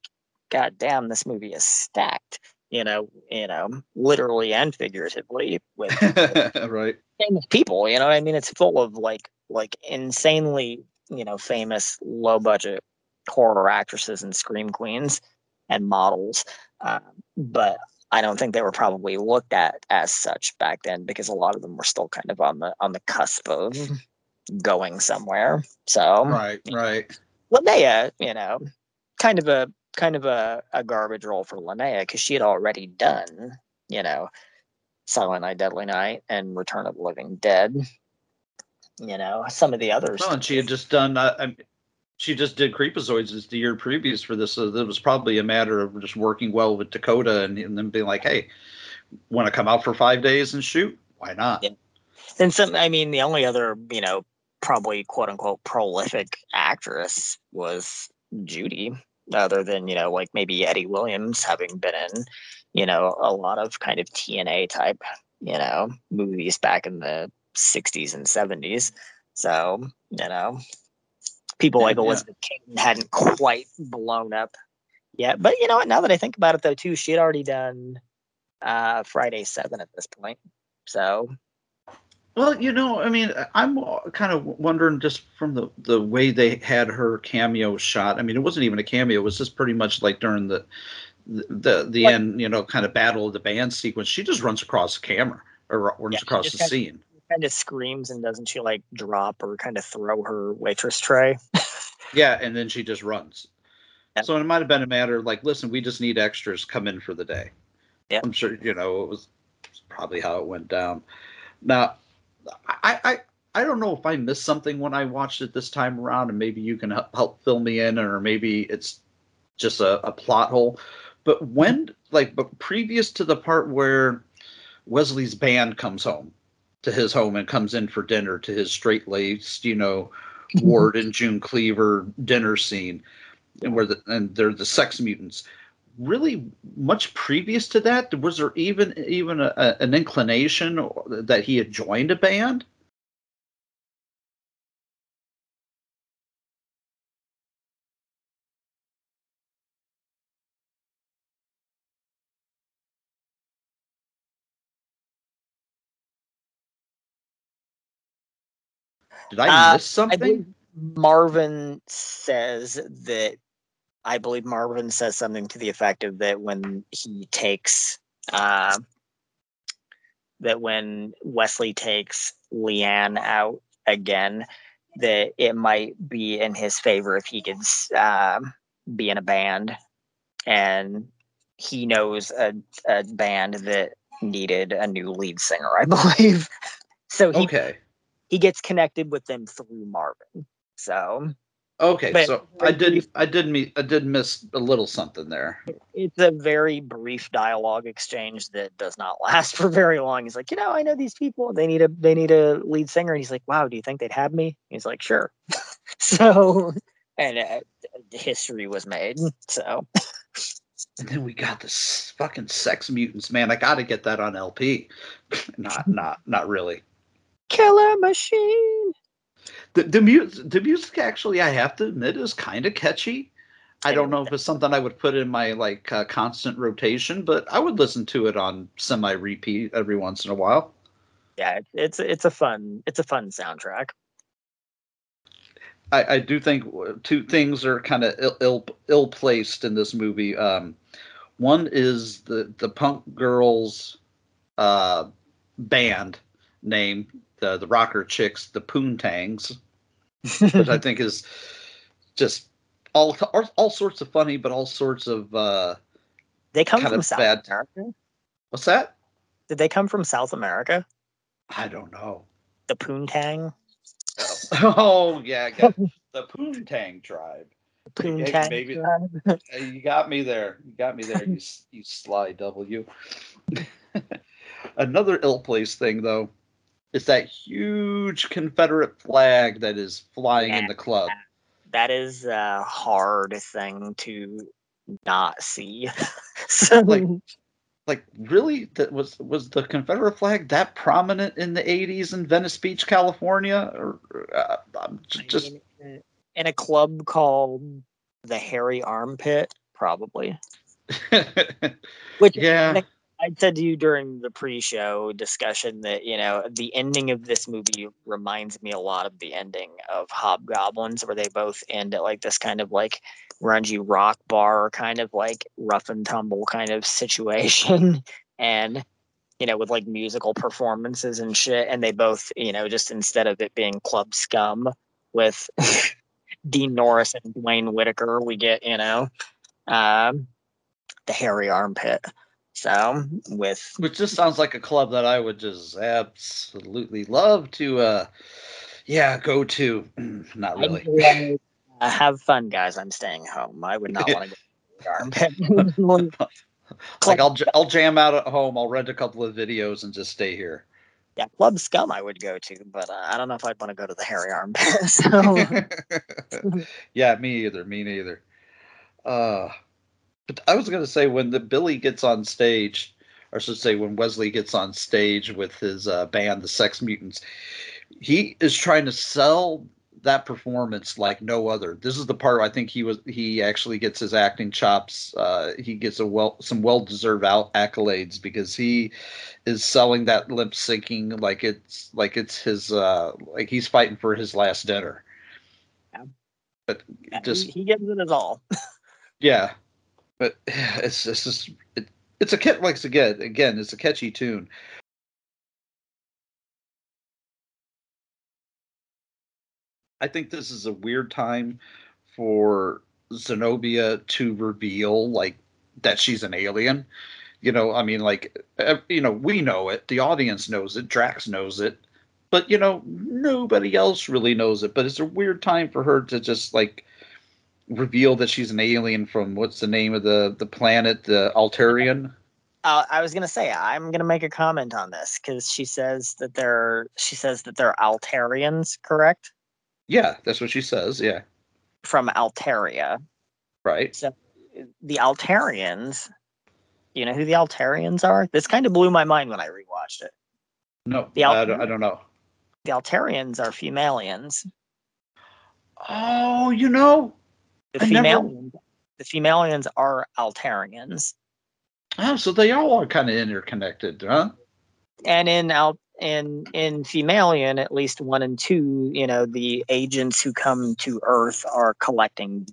God damn, this movie is stacked. You know, you know, literally and figuratively with right famous people. You know, I mean, it's full of like like insanely you know famous low budget horror actresses and scream queens and models. Um, but I don't think they were probably looked at as such back then because a lot of them were still kind of on the on the cusp of going somewhere. So right, right. Linnea, you know, kind of a kind of a, a garbage role for Linnea because she had already done, you know, Silent Night, Deadly Night, and Return of the Living Dead. You know, some of the others. Well, and she had just done. Uh, she just did Creepozoids the year previous for this, so it was probably a matter of just working well with DeCoteau and, and then being like, "Hey, want to come out for five days and shoot? Why not?" Yeah. And some, I mean, the only other, you know, probably quote unquote prolific actress was Judy, other than you know, like maybe Edy Williams having been in, you know, a lot of kind of TNA type, you know, movies back in the '60s and '70s. So you know, people like Elizabeth yeah. King hadn't quite blown up yet. But you know what? Now that I think about it, though, too, she had already done uh, Friday Seven at this point. So Well, you know, I mean, I'm kind of wondering just from the the way they had her cameo shot. I mean, it wasn't even a cameo; it was just pretty much like during the the the Like- end, you know, kind of battle of the band sequence. She just runs across the camera or runs Yeah, across the scene. Kind of screams and doesn't she like drop or kind of throw her waitress tray? Yeah, and then she just runs. Yeah. So it might have been a matter of like, listen, we just need extras come in for the day. Yeah. I'm sure you know it was probably how it went down. Now, I I I don't know if I missed something when I watched it this time around, and maybe you can help, help fill me in, or maybe it's just a, a plot hole. But when like, but previous to the part where Wesley's band comes home to his home and comes in for dinner to his straight laced, you know, Ward and June Cleaver dinner scene, and where the and they're the sex mutants. Really, much previous to that, was there even even a, an inclination that he had joined a band? Did I Uh, miss I something? believe Marvin says that I believe Marvin says something to the effect of that when he takes uh, that when Wesley takes Leanne out again, that it might be in his favor if he could uh, be in a band, and he knows a, a band that needed a new lead singer, I believe. so he okay. He gets connected with them through Marvin. So Okay, But- so I did I did me I did miss a little something there. it's a very brief dialogue exchange that does not last for very long. He's like, you know, I know these people. They need a they need a lead singer. And he's like, wow, do you think they'd have me? He's like, sure. so, and uh, history was made. So And then we got this fucking sex mutants, man. I got to get that on LP. not not not really. Killer machine. The the music the music actually I have to admit is kind of catchy. I don't know if it's something I would put in my like uh, constant rotation, but I would listen to it on semi repeat every once in a while. Yeah, it's it's it's a fun it's a fun soundtrack. I, I do think two things are kind of ill, ill ill placed in this movie. Um, one is the the punk girls uh, band name, the the rocker chicks, the Poontangs, which I think is just all all, sorts of funny, but all sorts of uh, They come from South bad. America. What's that? Did they come from South America? I don't know. The Poontang. Oh yeah, the Poontang tribe. Poontang. maybe- tribe. You got me there. You got me there. You you sly W. Another ill-placed thing, though, is that huge Confederate flag that is flying in the club. that is a hard thing to not see. so Like, like really, that was was the Confederate flag that prominent in the '80s in Venice Beach, California? Or, uh, just in, in a club called the Hairy Armpit, probably. Which yeah. like, I said to you during the pre-show discussion that you know the ending of this movie reminds me a lot of the ending of Hobgoblins, where they both end at like this kind of like grungy rock bar, kind of like rough and tumble kind of situation, and you know with like musical performances and shit, and they both you know just instead of it being club scum with Dean Norris and Duane Whitaker, we get you know um, the hairy armpit. So with which just sounds like a club that I would just absolutely love to uh yeah, go to. Not really. Uh, have fun, guys. I'm staying home. I would not want to go to like I'll I'll jam out at home. I'll rent a couple of videos and just stay here. yeah, Club Scum I would go to, but uh, I don't know if I'd want to go to the hairy armpit. so yeah, me either. Me neither. Uh, but I was gonna say when the Billy gets on stage, or I should say when Wesley gets on stage with his uh, band, the Sex Mutants, he is trying to sell that performance like no other. This is the part where I think he was he actually gets his acting chops. Uh, he gets a well some well deserved out accolades because he is selling that lip syncing like it's like it's his uh like he's fighting for his last dinner. Yeah. But just he, he gives it his all. yeah, but it's it's just it, it's a kit like again again it's a catchy tune. I think this is a weird time for Zenobia to reveal like that she's an alien. You know, I mean, like, you know, we know it, the audience knows it, Drax knows it, but you know, nobody else really knows it. But it's a weird time for her to just like reveal that she's an alien from what's the name of the the planet, the Altarian. Uh, I was gonna say I'm gonna make a comment on this because she says that they're she says that they're Altarians, correct? Yeah, that's what she says. Yeah, From Altaria. right. So the Altarians, you know who the Altarians are? This kind of blew my mind when I rewatched it. No, The I, don't, I don't know. The Altarians are Femaliens. Oh, you know, The I never- the Femaliens are Altarians. oh, so they all are kind of interconnected, huh? and in out in in Femalien, at least one and two, you know, the agents who come to Earth are collecting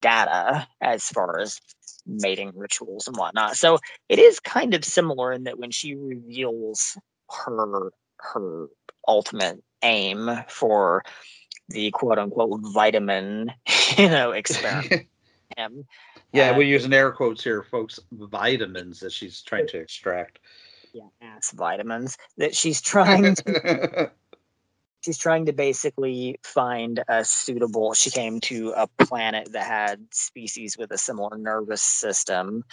data as far as mating rituals and whatnot. So it is kind of similar in that when she reveals her her ultimate aim for the quote unquote vitamin, you know, experiment. him, Yeah, uh, we're using air quotes here, folks. Vitamins that she's trying to extract. yeah, ass vitamins that she's trying to she's trying to basically find a suitable she came to a planet that had species with a similar nervous system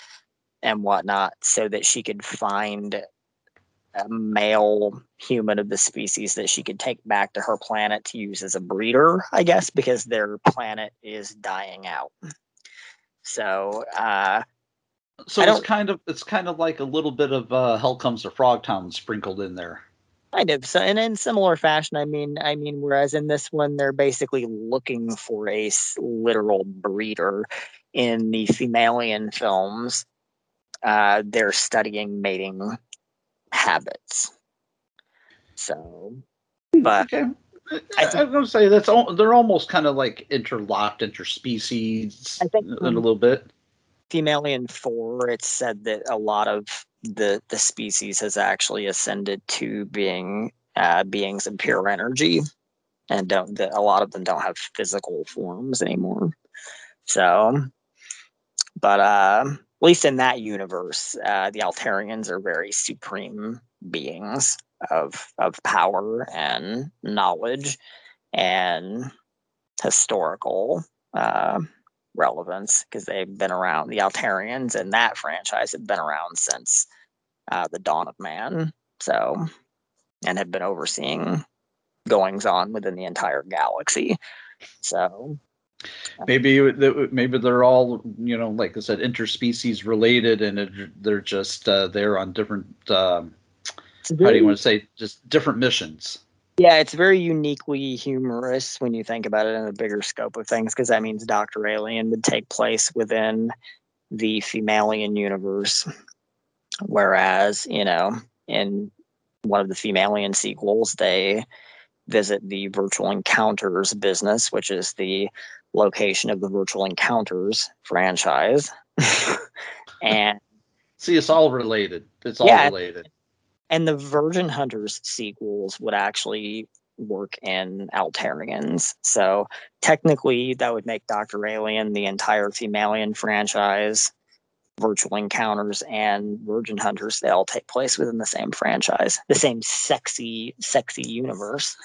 and whatnot so that she could find a male human of the species that she could take back to her planet to use as a breeder i guess because their planet is dying out so uh so it's kind of it's kind of like a little bit of uh, Hell Comes to Frogtown sprinkled in there. Kind of. So, and in similar fashion, I mean, I mean, whereas in this one they're basically looking for a literal breeder. In the Femalien films, uh, they're studying mating habits. So, but Okay. I, I was gonna say that's al- they're almost kind of like interlocked interspecies I think- in a little bit. Femalien four, it's said that a lot of the the species has actually ascended to being uh, beings of pure energy, and don't that a lot of them don't have physical forms anymore. So, but uh, at least in that universe, uh, the Altarians are very supreme beings of of power and knowledge and historical uh, relevance because they've been around. The Altarians in that franchise have been around since uh, the dawn of man. So, and have been overseeing goings on within the entire galaxy. So, Maybe maybe they're all you know, like I said, interspecies related, and it, they're just uh, they're on different. Um, it's how do very- you want to say? Just different missions. Yeah, it's very uniquely humorous when you think about it in a bigger scope of things, because that means Doctor Alien would take place within the Femalien universe, whereas you know in one of the Femalien sequels they visit the Virtual Encounters business, which is the location of the Virtual Encounters franchise, and See, it's all related. It's all Yeah. related. and the Virgin Hunters sequels would actually work in Altarians. So technically, that would make Doctor Alien the entire Femalien franchise. Virtual Encounters and Virgin Hunters, they all take place within the same franchise, the same sexy, sexy universe.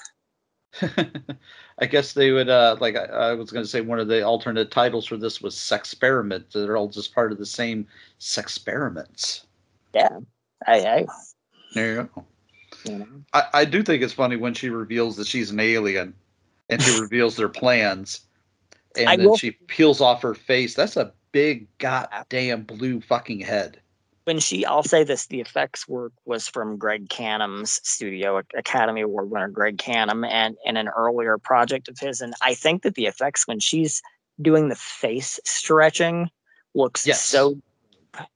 I guess they would uh like I, I was going to say one of the alternate titles for this was Sexperiment. They're all just part of the same Sexperiments. Yeah, I, I There you go. you know, I, I do think it's funny when she reveals that she's an alien and she reveals their plans and I then will- she peels off her face. That's a big goddamn blue fucking head. When she I'll say this the effects work was from Greg Cannom's studio Academy Award winner Greg Cannom and in an earlier project of his and I think that the effects when she's doing the face stretching looks Yes. so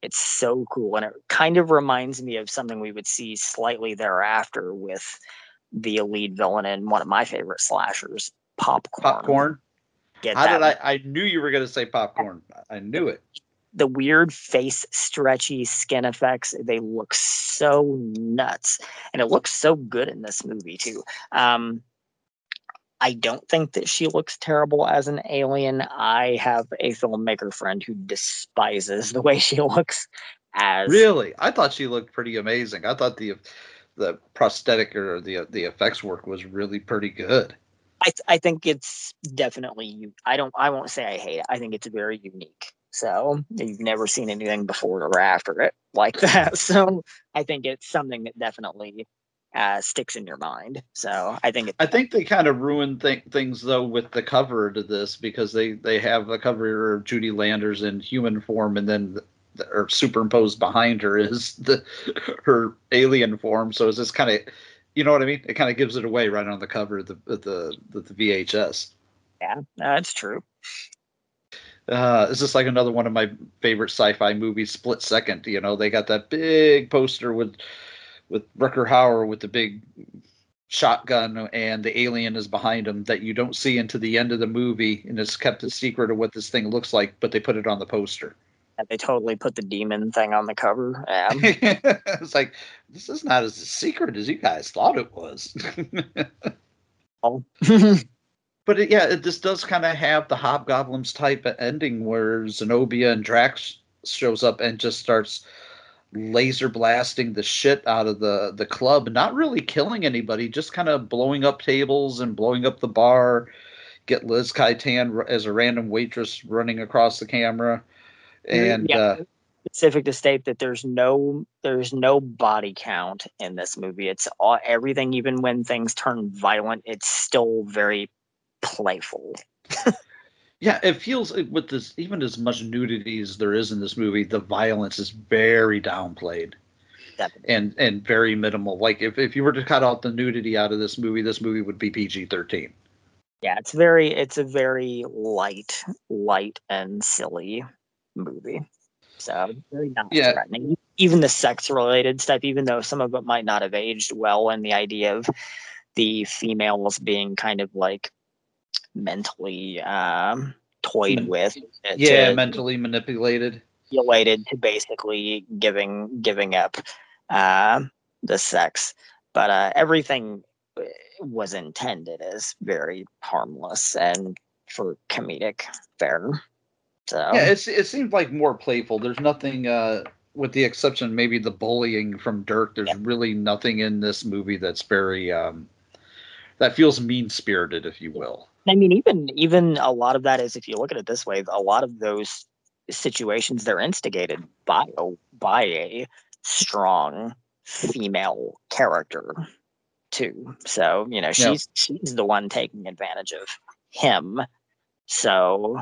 it's so cool and it kind of reminds me of something we would see slightly thereafter with the lead villain in one of my favorite slashers popcorn Popcorn. Get How did that? I? I knew you were going to say popcorn. I knew it. The weird face stretchy skin effects they look so nuts and it looks so good in this movie too. Um i don't think that she looks terrible as an alien. I have a filmmaker friend who despises the way she looks as Really, I thought she looked pretty amazing. I thought the the prosthetic or the the effects work was really pretty good. I, th- I think it's definitely I don't i won't say i hate it. I think it's very unique so you've never seen anything before or after it like that so i think it's something that definitely uh, sticks in your mind so i think it, I think they kind of ruined th- things though with the cover to this because they they have a cover of Judy Landers in human form and then the, or superimposed behind her is the her alien form. So it's just kind of you know what I mean. It kind of gives it away right on the cover of the of the the, the VHS. yeah that's true Uh, it's just like another one of my favorite sci-fi movies, Split Second. You know, they got that big poster with with Rutger Hauer with the big shotgun, and the alien is behind him that you don't see into the end of the movie, and it's kept a secret of what this thing looks like, but they put it on the poster. And they totally put the demon thing on the cover yeah. it's like this is not as a secret as you guys thought it was. Oh. but it, yeah, it just does kind of have the hobgoblins type of ending where Zenobia and Drax shows up and just starts laser blasting the shit out of the the club, not really killing anybody, just kind of blowing up tables and blowing up the bar. Get Liz Kaitan as a random waitress running across the camera, and Yeah. uh, specific to state that there's no there's no body count in this movie it's all everything even when things turn violent it's still very playful Yeah, it feels uh, with this even as much nudity as there is in this movie, the violence is very downplayed Definitely. and and very minimal. Like if, if you were to cut out the nudity out of this movie, this movie would be PG thirteen. yeah it's very it's a very light light and silly movie so very not Yeah. threatening even the sex related stuff even though some of it might not have aged well and the idea of the females being kind of like mentally um toyed with Yeah, to- mentally manipulated. related to basically giving giving up uh, the sex, but uh, everything uh, was intended as very harmless and for comedic fare. So Yeah, it's it seemed like more playful. There's nothing uh with the exception maybe the bullying from Dirk, there's really nothing in this movie that's very um that feels mean spirited, if you will. I mean, even even a lot of that is, if you look at it this way, a lot of those situations they're instigated by a by a strong female character too. So you know, she's she's the one taking advantage of him. So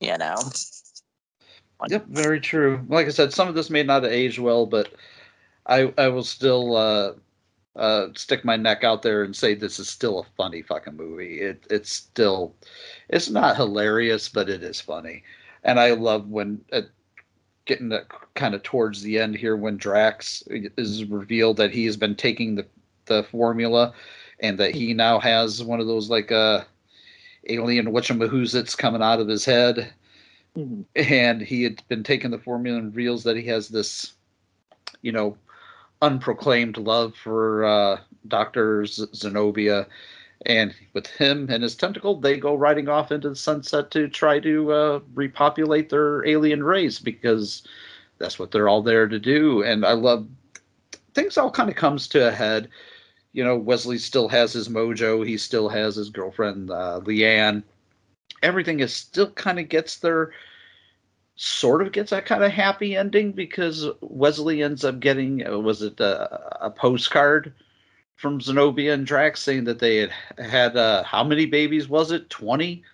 you know, Yep, very true. Like I said, some of this may not have aged well, but I I will still uh, uh, stick my neck out there and say this is still a funny fucking movie. It it's still it's not hilarious, but it is funny, and I love when uh, getting that kind of towards the end here when Drax is revealed that he has been taking the the formula, and that he now has one of those like uh alien whatchamahoozits coming out of his head. And he had been taking the formula and reveals that he has this, you know, unproclaimed love for uh, Doctor Zenobia, and with him and his tentacle, they go riding off into the sunset to try to uh, repopulate their alien race because that's what they're all there to do. And I love things all kind of comes to a head. You know, Wesley still has his mojo. He still has his girlfriend, uh, Leanne. Everything is still kind of gets their sort of gets that kind of happy ending because Wesley ends up getting uh, was it a, a postcard from Zenobia and Drax saying that they had had uh, how many babies was it? Twenty?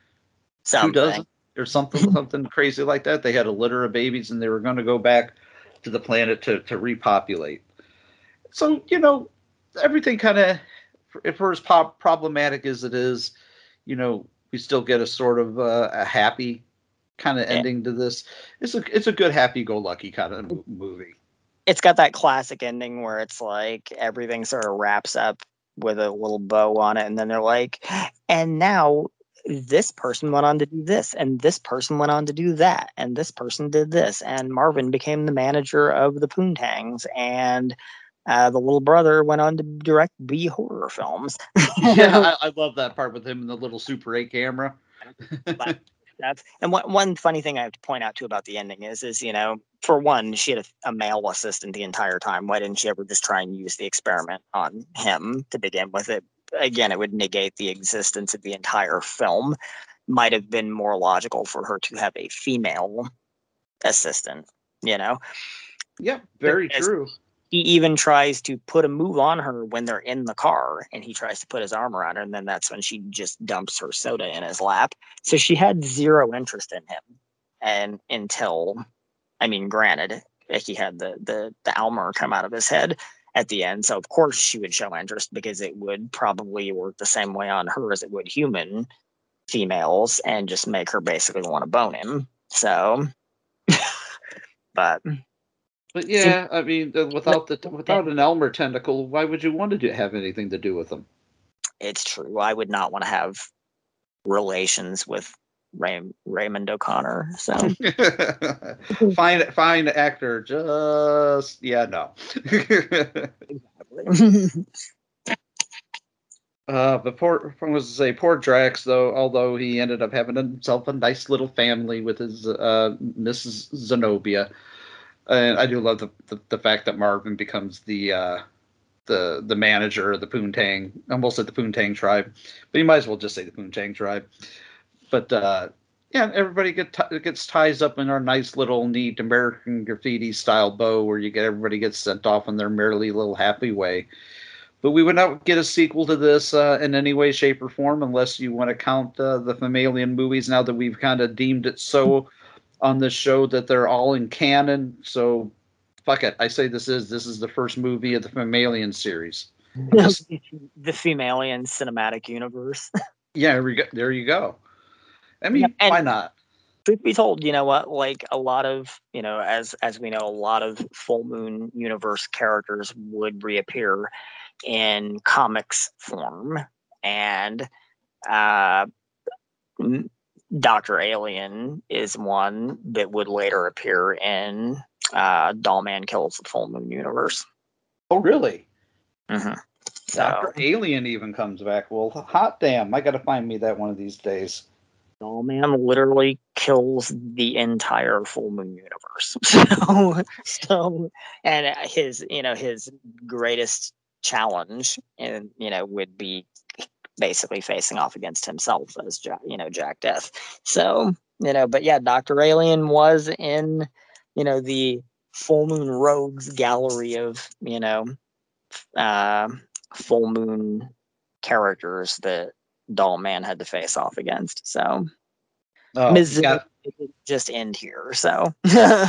Two dozen or something something crazy like that. They had a litter of babies and they were going to go back to the planet to to repopulate. So you know, everything kind of, for as pop problematic as it is, you know, we still get a sort of uh, a happy kind of yeah. ending to this. It's a it's a good happy go lucky kind of movie. It's got that classic ending where it's like everything sort of wraps up with a little bow on it, and then they're like, and now this person went on to do this, and this person went on to do that, and this person did this, and Marvin became the manager of the Poontangs, and uh, the little brother went on to direct B horror films. yeah, I, I, love that part with him and the little Super 8 camera. That's and one one funny thing I have to point out too about the ending is is you know for one she had a, a, male assistant the entire time. Why didn't she ever just try and use the experiment on him to begin with? It again, it would negate the existence of the entire film. Might have been more logical for her to have a female assistant. You know. Yeah, very true he even tries to put a move on her when they're in the car and he tries to put his arm around her and then that's when she just dumps her soda in his lap. So she had zero interest in him and until i mean granted he had the the the almer come out of his head at the end. So of course she would show interest because it would probably work the same way on her as it would human females and just make her basically want to bone him. So but but yeah, I mean, without the without an Elmer tentacle, why would you want to do, have anything to do with them? It's true. I would not want to have relations with Ray, Raymond O'Connor. So fine, fine actor. Just yeah, no. Exactly. Uh, but poor, I was to say, poor Drax, though, although he ended up having himself a nice little family with his uh, Mrs. Zenobia and I do love the, the, the fact that Marvin becomes the uh, the the manager of the Poontang, almost at the Poontang tribe, but you might as well just say the Poontang tribe. But uh, yeah, everybody get t- gets ties up in our nice little neat American graffiti style bow, where you get everybody gets sent off in their merely little happy way. But we would not get a sequel to this uh, in any way, shape, or form unless you want to count uh, the Femalien movies. Now that we've kind of deemed it so on this show that they're all in canon. So fuck it. I say this is this is the first movie of the Femalien series. Just, the Femalien cinematic universe. yeah, there, go, there you go. I mean, yeah, why not? Truth be told, you know what? Like a lot of, you know, as as we know, a lot of full moon universe characters would reappear in comics form, and uh, Doctor Alien is one that would later appear in uh, Dollman Kills the Full Moon universe. Oh, really? Mm-hmm. So, Doctor Alien even comes back. Well, hot damn! I got to find me that one of these days. Doll Man literally kills the entire Full Moon universe. so, so, and his, you know, his greatest challenge, and you know, would be basically facing off against himself as Jack, you know, Jack Deth. So, you know, but yeah, Dr. Alien was in, you know, the Full Moon Rogues gallery of, you know, uh, full moon characters that Doll Man had to face off against. So, oh, Ms. Got- just end here. So,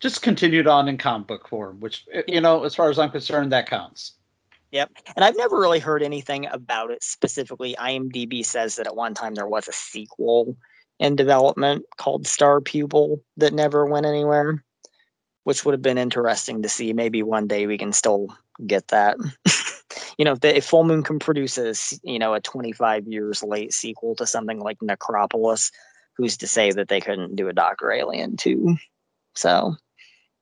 just continued on in comic book form, which, you know, as far as I'm concerned, that counts. Yep. And I've never really heard anything about it specifically. IMDb says that at one time there was a sequel in development called Star Pupil that never went anywhere, which would have been interesting to see. Maybe one day we can still get that. you know, if, the, if Full Moon can produce a, you know, a 25 years late sequel to something like Necropolis, who's to say that they couldn't do a Doctor Alien too? So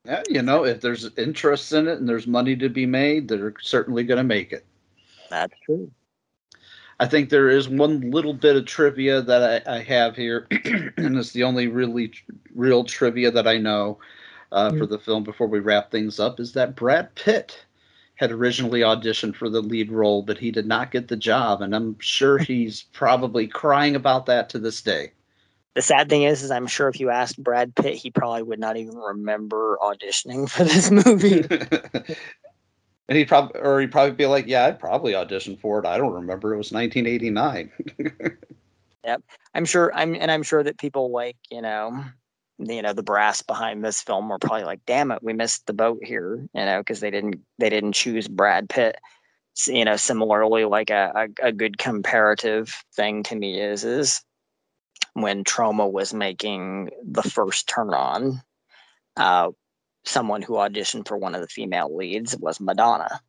yeah, you know, if there's interest in it and there's money to be made, they're certainly going to make it. That's true. I think there is one little bit of trivia that I, I have here, and it's the only really real trivia that I know uh, mm-hmm. for the film before we wrap things up. Is that Brad Pitt had originally auditioned for the lead role, but he did not get the job, and I'm sure he's probably crying about that to this day the sad thing is, is I'm sure if you asked Brad Pitt, he probably would not even remember auditioning for this movie. and he'd probably, or he'd probably be like, "Yeah, I'd probably auditioned for it. I don't remember. It was 1989." yep, I'm sure. I'm, and I'm sure that people like you know, you know the brass behind this film were probably like, "Damn it, we missed the boat here," you know, because they didn't they didn't choose Brad Pitt. you know, similarly, like a, a, a good comparative thing to me is is when Troma was making the first turn on, uh, someone who auditioned for one of the female leads was Madonna.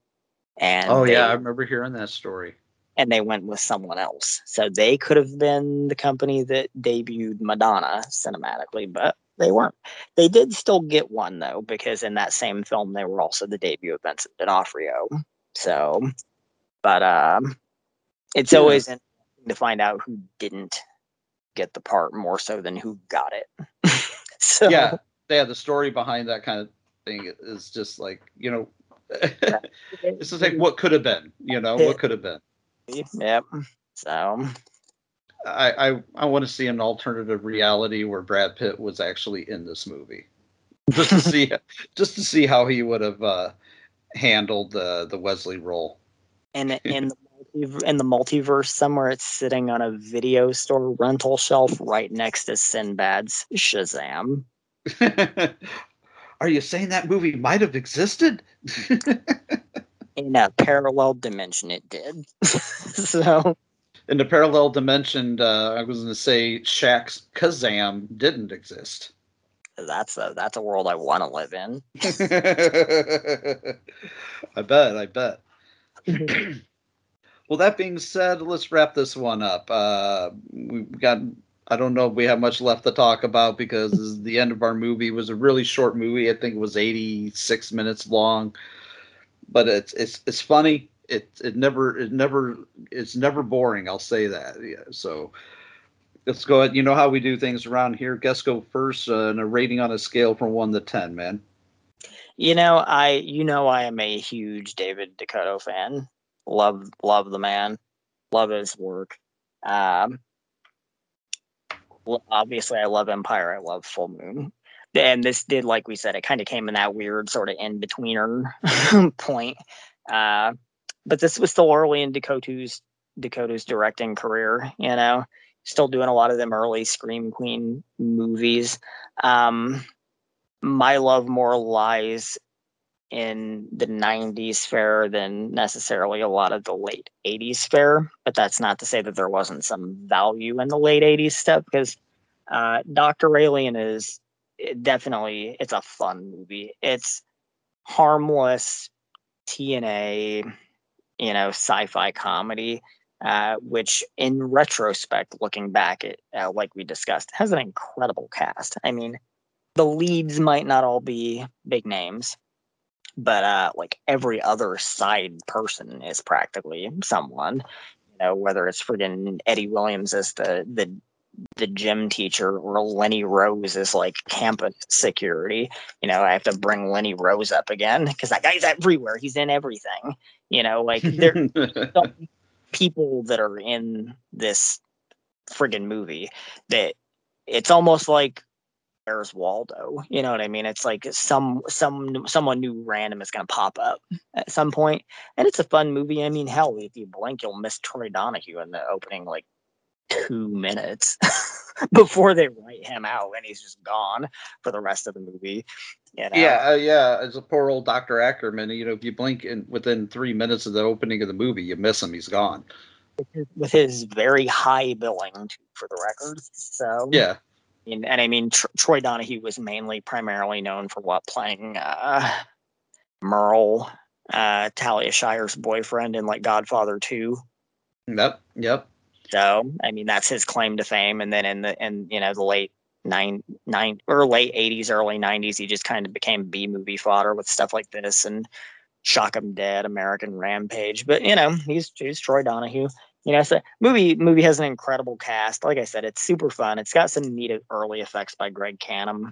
And oh they, yeah, I remember hearing that story. And they went with someone else, so they could have been the company that debuted Madonna cinematically, but they weren't. They did still get one though, because in that same film they were also the debut of Vincent D'Onofrio. So, but um, it's yeah. always interesting to find out who didn't get the part more so than who got it. so yeah, yeah, the story behind that kind of thing is just like you know, it's just like what could have been, you know, what could have been. Yep. So. I, I, I want to see an alternative reality where Brad Pitt was actually in this movie, just to see just to see how he would have uh, handled the the Wesley role. And in the in the multiverse somewhere, it's sitting on a video store rental shelf right next to Sinbad's Shazam. Are you saying that movie might have existed? in a parallel dimension, it did. so, in the parallel dimension, uh, I was going to say Shaq's Kazam didn't exist. That's a that's a world I want to live in. I bet. I bet. well, that being said, let's wrap this one up. Uh, we've got I don't know if we have much left to talk about because the end of our movie was a really short movie. I think it was 86 minutes long, but it's it's it's funny. It it never it never it's never boring. I'll say that. Yeah. So let's go ahead. You know how we do things around here. Guess go first uh, and a rating on a scale from one to ten, man. You know, I you know I am a huge David DeCoteau fan. Love love the man. Love his work. Um, obviously I love Empire, I love Full Moon. And this did, like we said, it kind of came in that weird sort of in betweener point. Uh, but this was still early in Dakota's DeCoteau's directing career, you know, still doing a lot of them early Scream Queen movies. Um, my love more lies in the 90s fair than necessarily a lot of the late 80s fair but that's not to say that there wasn't some value in the late 80s stuff because uh, dr alien is definitely it's a fun movie. It's harmless tna you know sci-fi comedy uh, which in retrospect looking back at uh, like we discussed has an incredible cast. I mean the leads might not all be big names but uh, like every other side person is practically someone. You know, whether it's friggin' Edy Williams as the the the gym teacher or Lenny Rose as like campus security. You know, I have to bring Lenny Rose up again because that guy's everywhere. He's in everything. You know, like there people that are in this friggin' movie that it's almost like where's Waldo? You know what I mean? It's like some some someone new random is gonna pop up at some point, and it's a fun movie. I mean, hell, if you blink, you'll miss Troy Donahue in the opening like two minutes before they write him out, and he's just gone for the rest of the movie. You know? Yeah, uh, yeah. As a poor old Doctor Ackerman, you know, if you blink in within three minutes of the opening of the movie, you miss him. He's gone. With his very high billing, for the record. So yeah, mean, and I mean, Tr- Troy Donahue was mainly primarily known for what playing uh, Merle, uh, Talia Shire's boyfriend in like Godfather Two. Yep, yep. So I mean, that's his claim to fame. And then in the in you know the late nine nine or late eighties, early nineties, he just kind of became B movie fodder with stuff like this and Shock 'em Dead, American Rampage. But you know, he's he's Troy Donahue you know, so movie movie has an incredible cast. Like I said, it's super fun. It's got some neat early effects by Greg Cannom.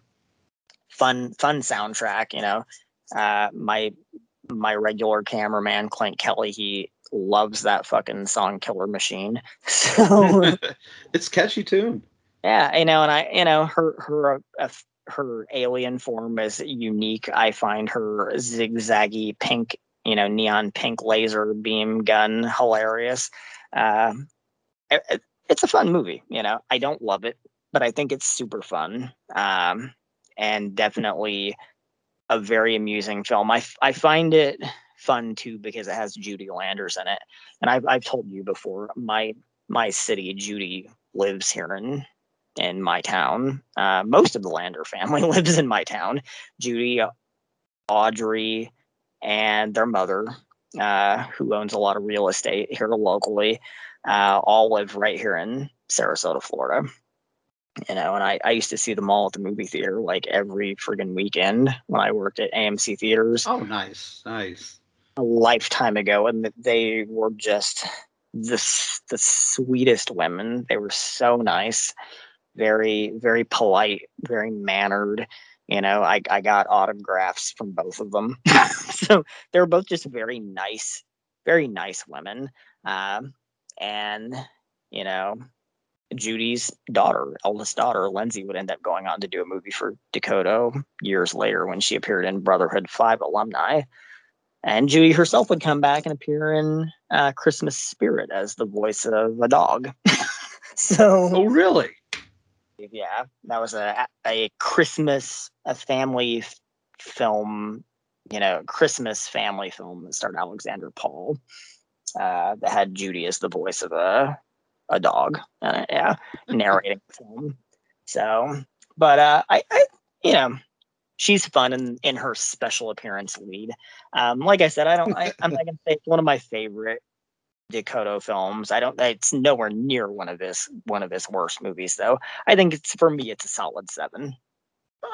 Fun fun soundtrack. You know, uh, my my regular cameraman Clint Kelly, he loves that fucking song Killer Machine. So it's catchy tune. Yeah, you know, and I, you know, her her uh, her alien form is unique. I find her zigzaggy pink, you know, neon pink laser beam gun hilarious. Um, it, it's a fun movie. You know, I don't love it but I think it's super fun. Um, and definitely a very amusing film. I, I find it fun too because it has Judy Landers in it. And I've, I've told you before, my my city, Judy lives here in in my town. Uh, most of the Lander family lives in my town. Judy, Audrey, and their mother, uh, who owns a lot of real estate here locally, uh, all live right here in Sarasota, Florida. You know, and I, I used to see them all at the movie theater like every friggin' weekend when I worked at AMC theaters. Oh, nice, nice. A lifetime ago, and they were just the the sweetest women. They were so nice, very very polite, very mannered. You know, I I got autographs from both of them, so they were both just very nice, very nice women. Um, and you know, Judy's daughter, eldest daughter, Lindsay, would end up going on to do a movie for DeCoteau years later when she appeared in Brotherhood 5 alumni. And Judy herself would come back and appear in uh, Christmas Spirit as the voice of a dog. so. Oh, really? Yeah, that was a a Christmas a family f- film, you know, Christmas family film that starred Alexander Paul. Uh, that had Judy as the voice of a a dog. Uh, yeah, narrating the film. So, but uh, I, I, you know, she's fun in in her special appearance lead. Um, like I said, I don't. I, I'm not gonna say it's one of my favorite DeCoteau films. I don't. It's nowhere near one of his one of his worst movies, though. I think it's for me, it's a solid seven.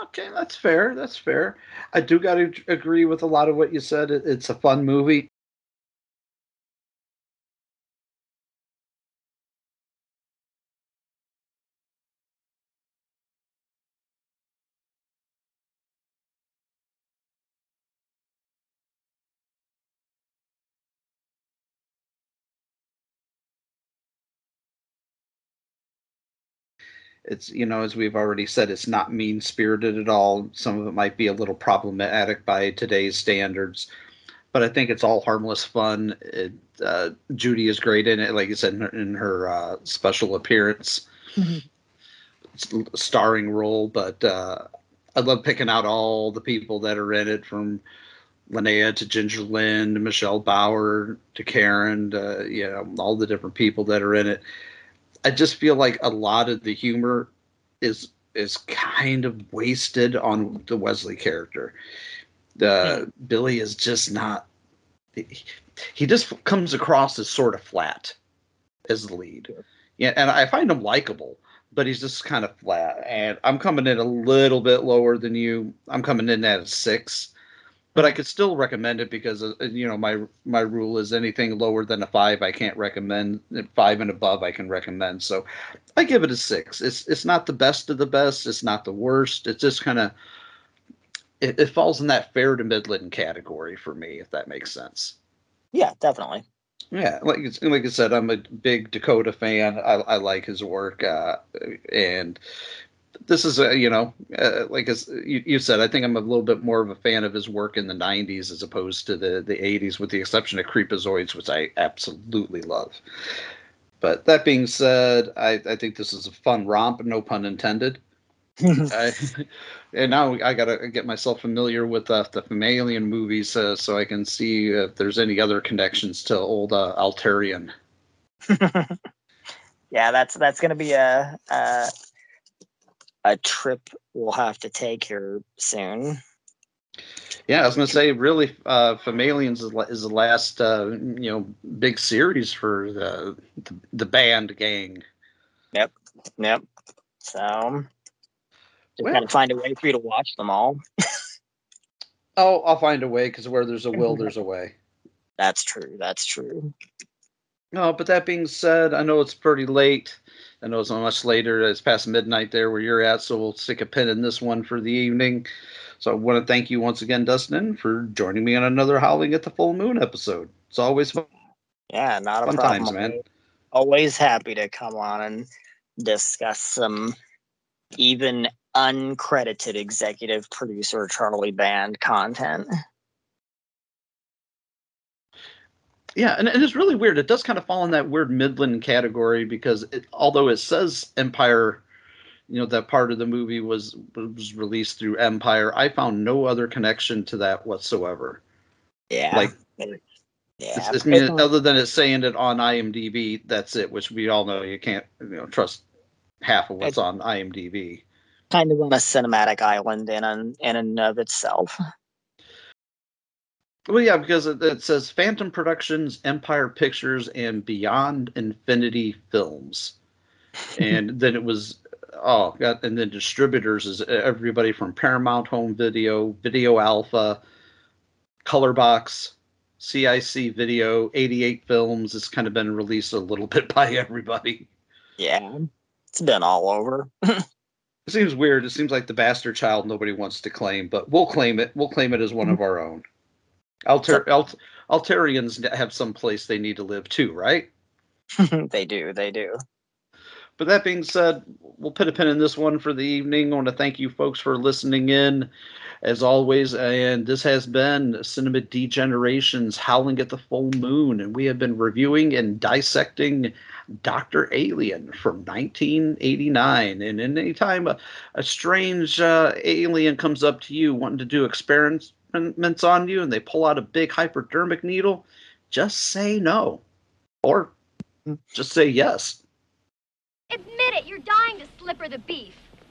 Okay, that's fair. That's fair. I do got to agree with a lot of what you said. It's a fun movie. It's you know as we've already said, it's not mean spirited at all. Some of it might be a little problematic by today's standards, but I think it's all harmless fun. It, uh, Judy is great in it, like you said in her, in her uh, special appearance, mm-hmm. starring role. But uh, I love picking out all the people that are in it, from Linnea to Ginger Lynn to Michelle Bauer to Karen, to, you know all the different people that are in it I just feel like a lot of the humor is is kind of wasted on the Wesley character. The mm. Billy is just not. He, he just comes across as sort of flat as the lead. Yeah, and I find him likable, but he's just kind of flat. And I'm coming in a little bit lower than you. I'm coming in at a six but I could still recommend it because uh, you know my my rule is anything lower than a five I can't recommend. Five and above I can recommend. So I give it a six. It's it's not the best of the best. It's not the worst. It's just kind of it, it, falls in that fair to Midland category for me, if that makes sense. Yeah, definitely. Yeah, like like I said, I'm a big DeCoteau fan. I, I like his work, uh, and this is a you know uh, like as you, you, said i think i'm a little bit more of a fan of his work in the 90s as opposed to the the 80s with the exception of creepozoids which i absolutely love. But that being said i i think this is a fun romp no pun intended. I, and now i gotta get myself familiar with uh, the Femalien movies uh, so i can see if there's any other connections to old uh, altarian yeah that's that's gonna be a, a a trip we'll have to take here soon. Yeah, I was going to say, really, uh, Femaliens is, is the last, uh, you know, big series for the, the, the band gang. Yep, yep. So, just well, gotta find a way for you to watch them all. oh, I'll find a way because where there's a will, there's a way. That's true. That's true. No, but that being said, I know it's pretty late. I know it's much later. It's past midnight there where you're at, so we'll stick a pin in this one for the evening. So I want to thank you once again, Dustin, for joining me on another Howling at the Full Moon episode. It's always fun. Yeah, not a fun problem. times, man. Always happy to come on and discuss some even uncredited executive producer Charlie Band content. Yeah, and, and it's really weird. It does kind of fall in that weird Midland category because it, although it says Empire, you know that part of the movie was was released through Empire. I found no other connection to that whatsoever. Yeah, like yeah. It's, it's, I mean, other than it saying it on IMDb, that's it. Which we all know you can't you know trust half of what's on IMDb. Kind of on a cinematic island in and in and of itself. Well, yeah, because it, it, says Phantom Productions, Empire Pictures, and Beyond Infinity Films, and then it was oh god, and then distributors is everybody from Paramount Home Video, Video Alpha, Colorbox, CIC Video, 88 Films. It's kind of been released a little bit by everybody. Yeah, it's been all over. it seems weird. It seems like the bastard child nobody wants to claim, but we'll claim it. We'll claim it as one of mm-hmm. our own. Alter, Alt, Altarians have some place they need to live too, right? they do. They do. But that being said, we'll put a pin in this one for the evening. I want to thank you folks for listening in, as always. And this has been Cinema Degenerations Howling at the Full Moon. And we have been reviewing and dissecting Dr. Alien from 1989. And anytime a, a strange uh, alien comes up to you wanting to do experiments, experiments on you and they pull out a big hypodermic needle, just say no. Or mm. just say yes. Admit it, you're dying to slipper the beef.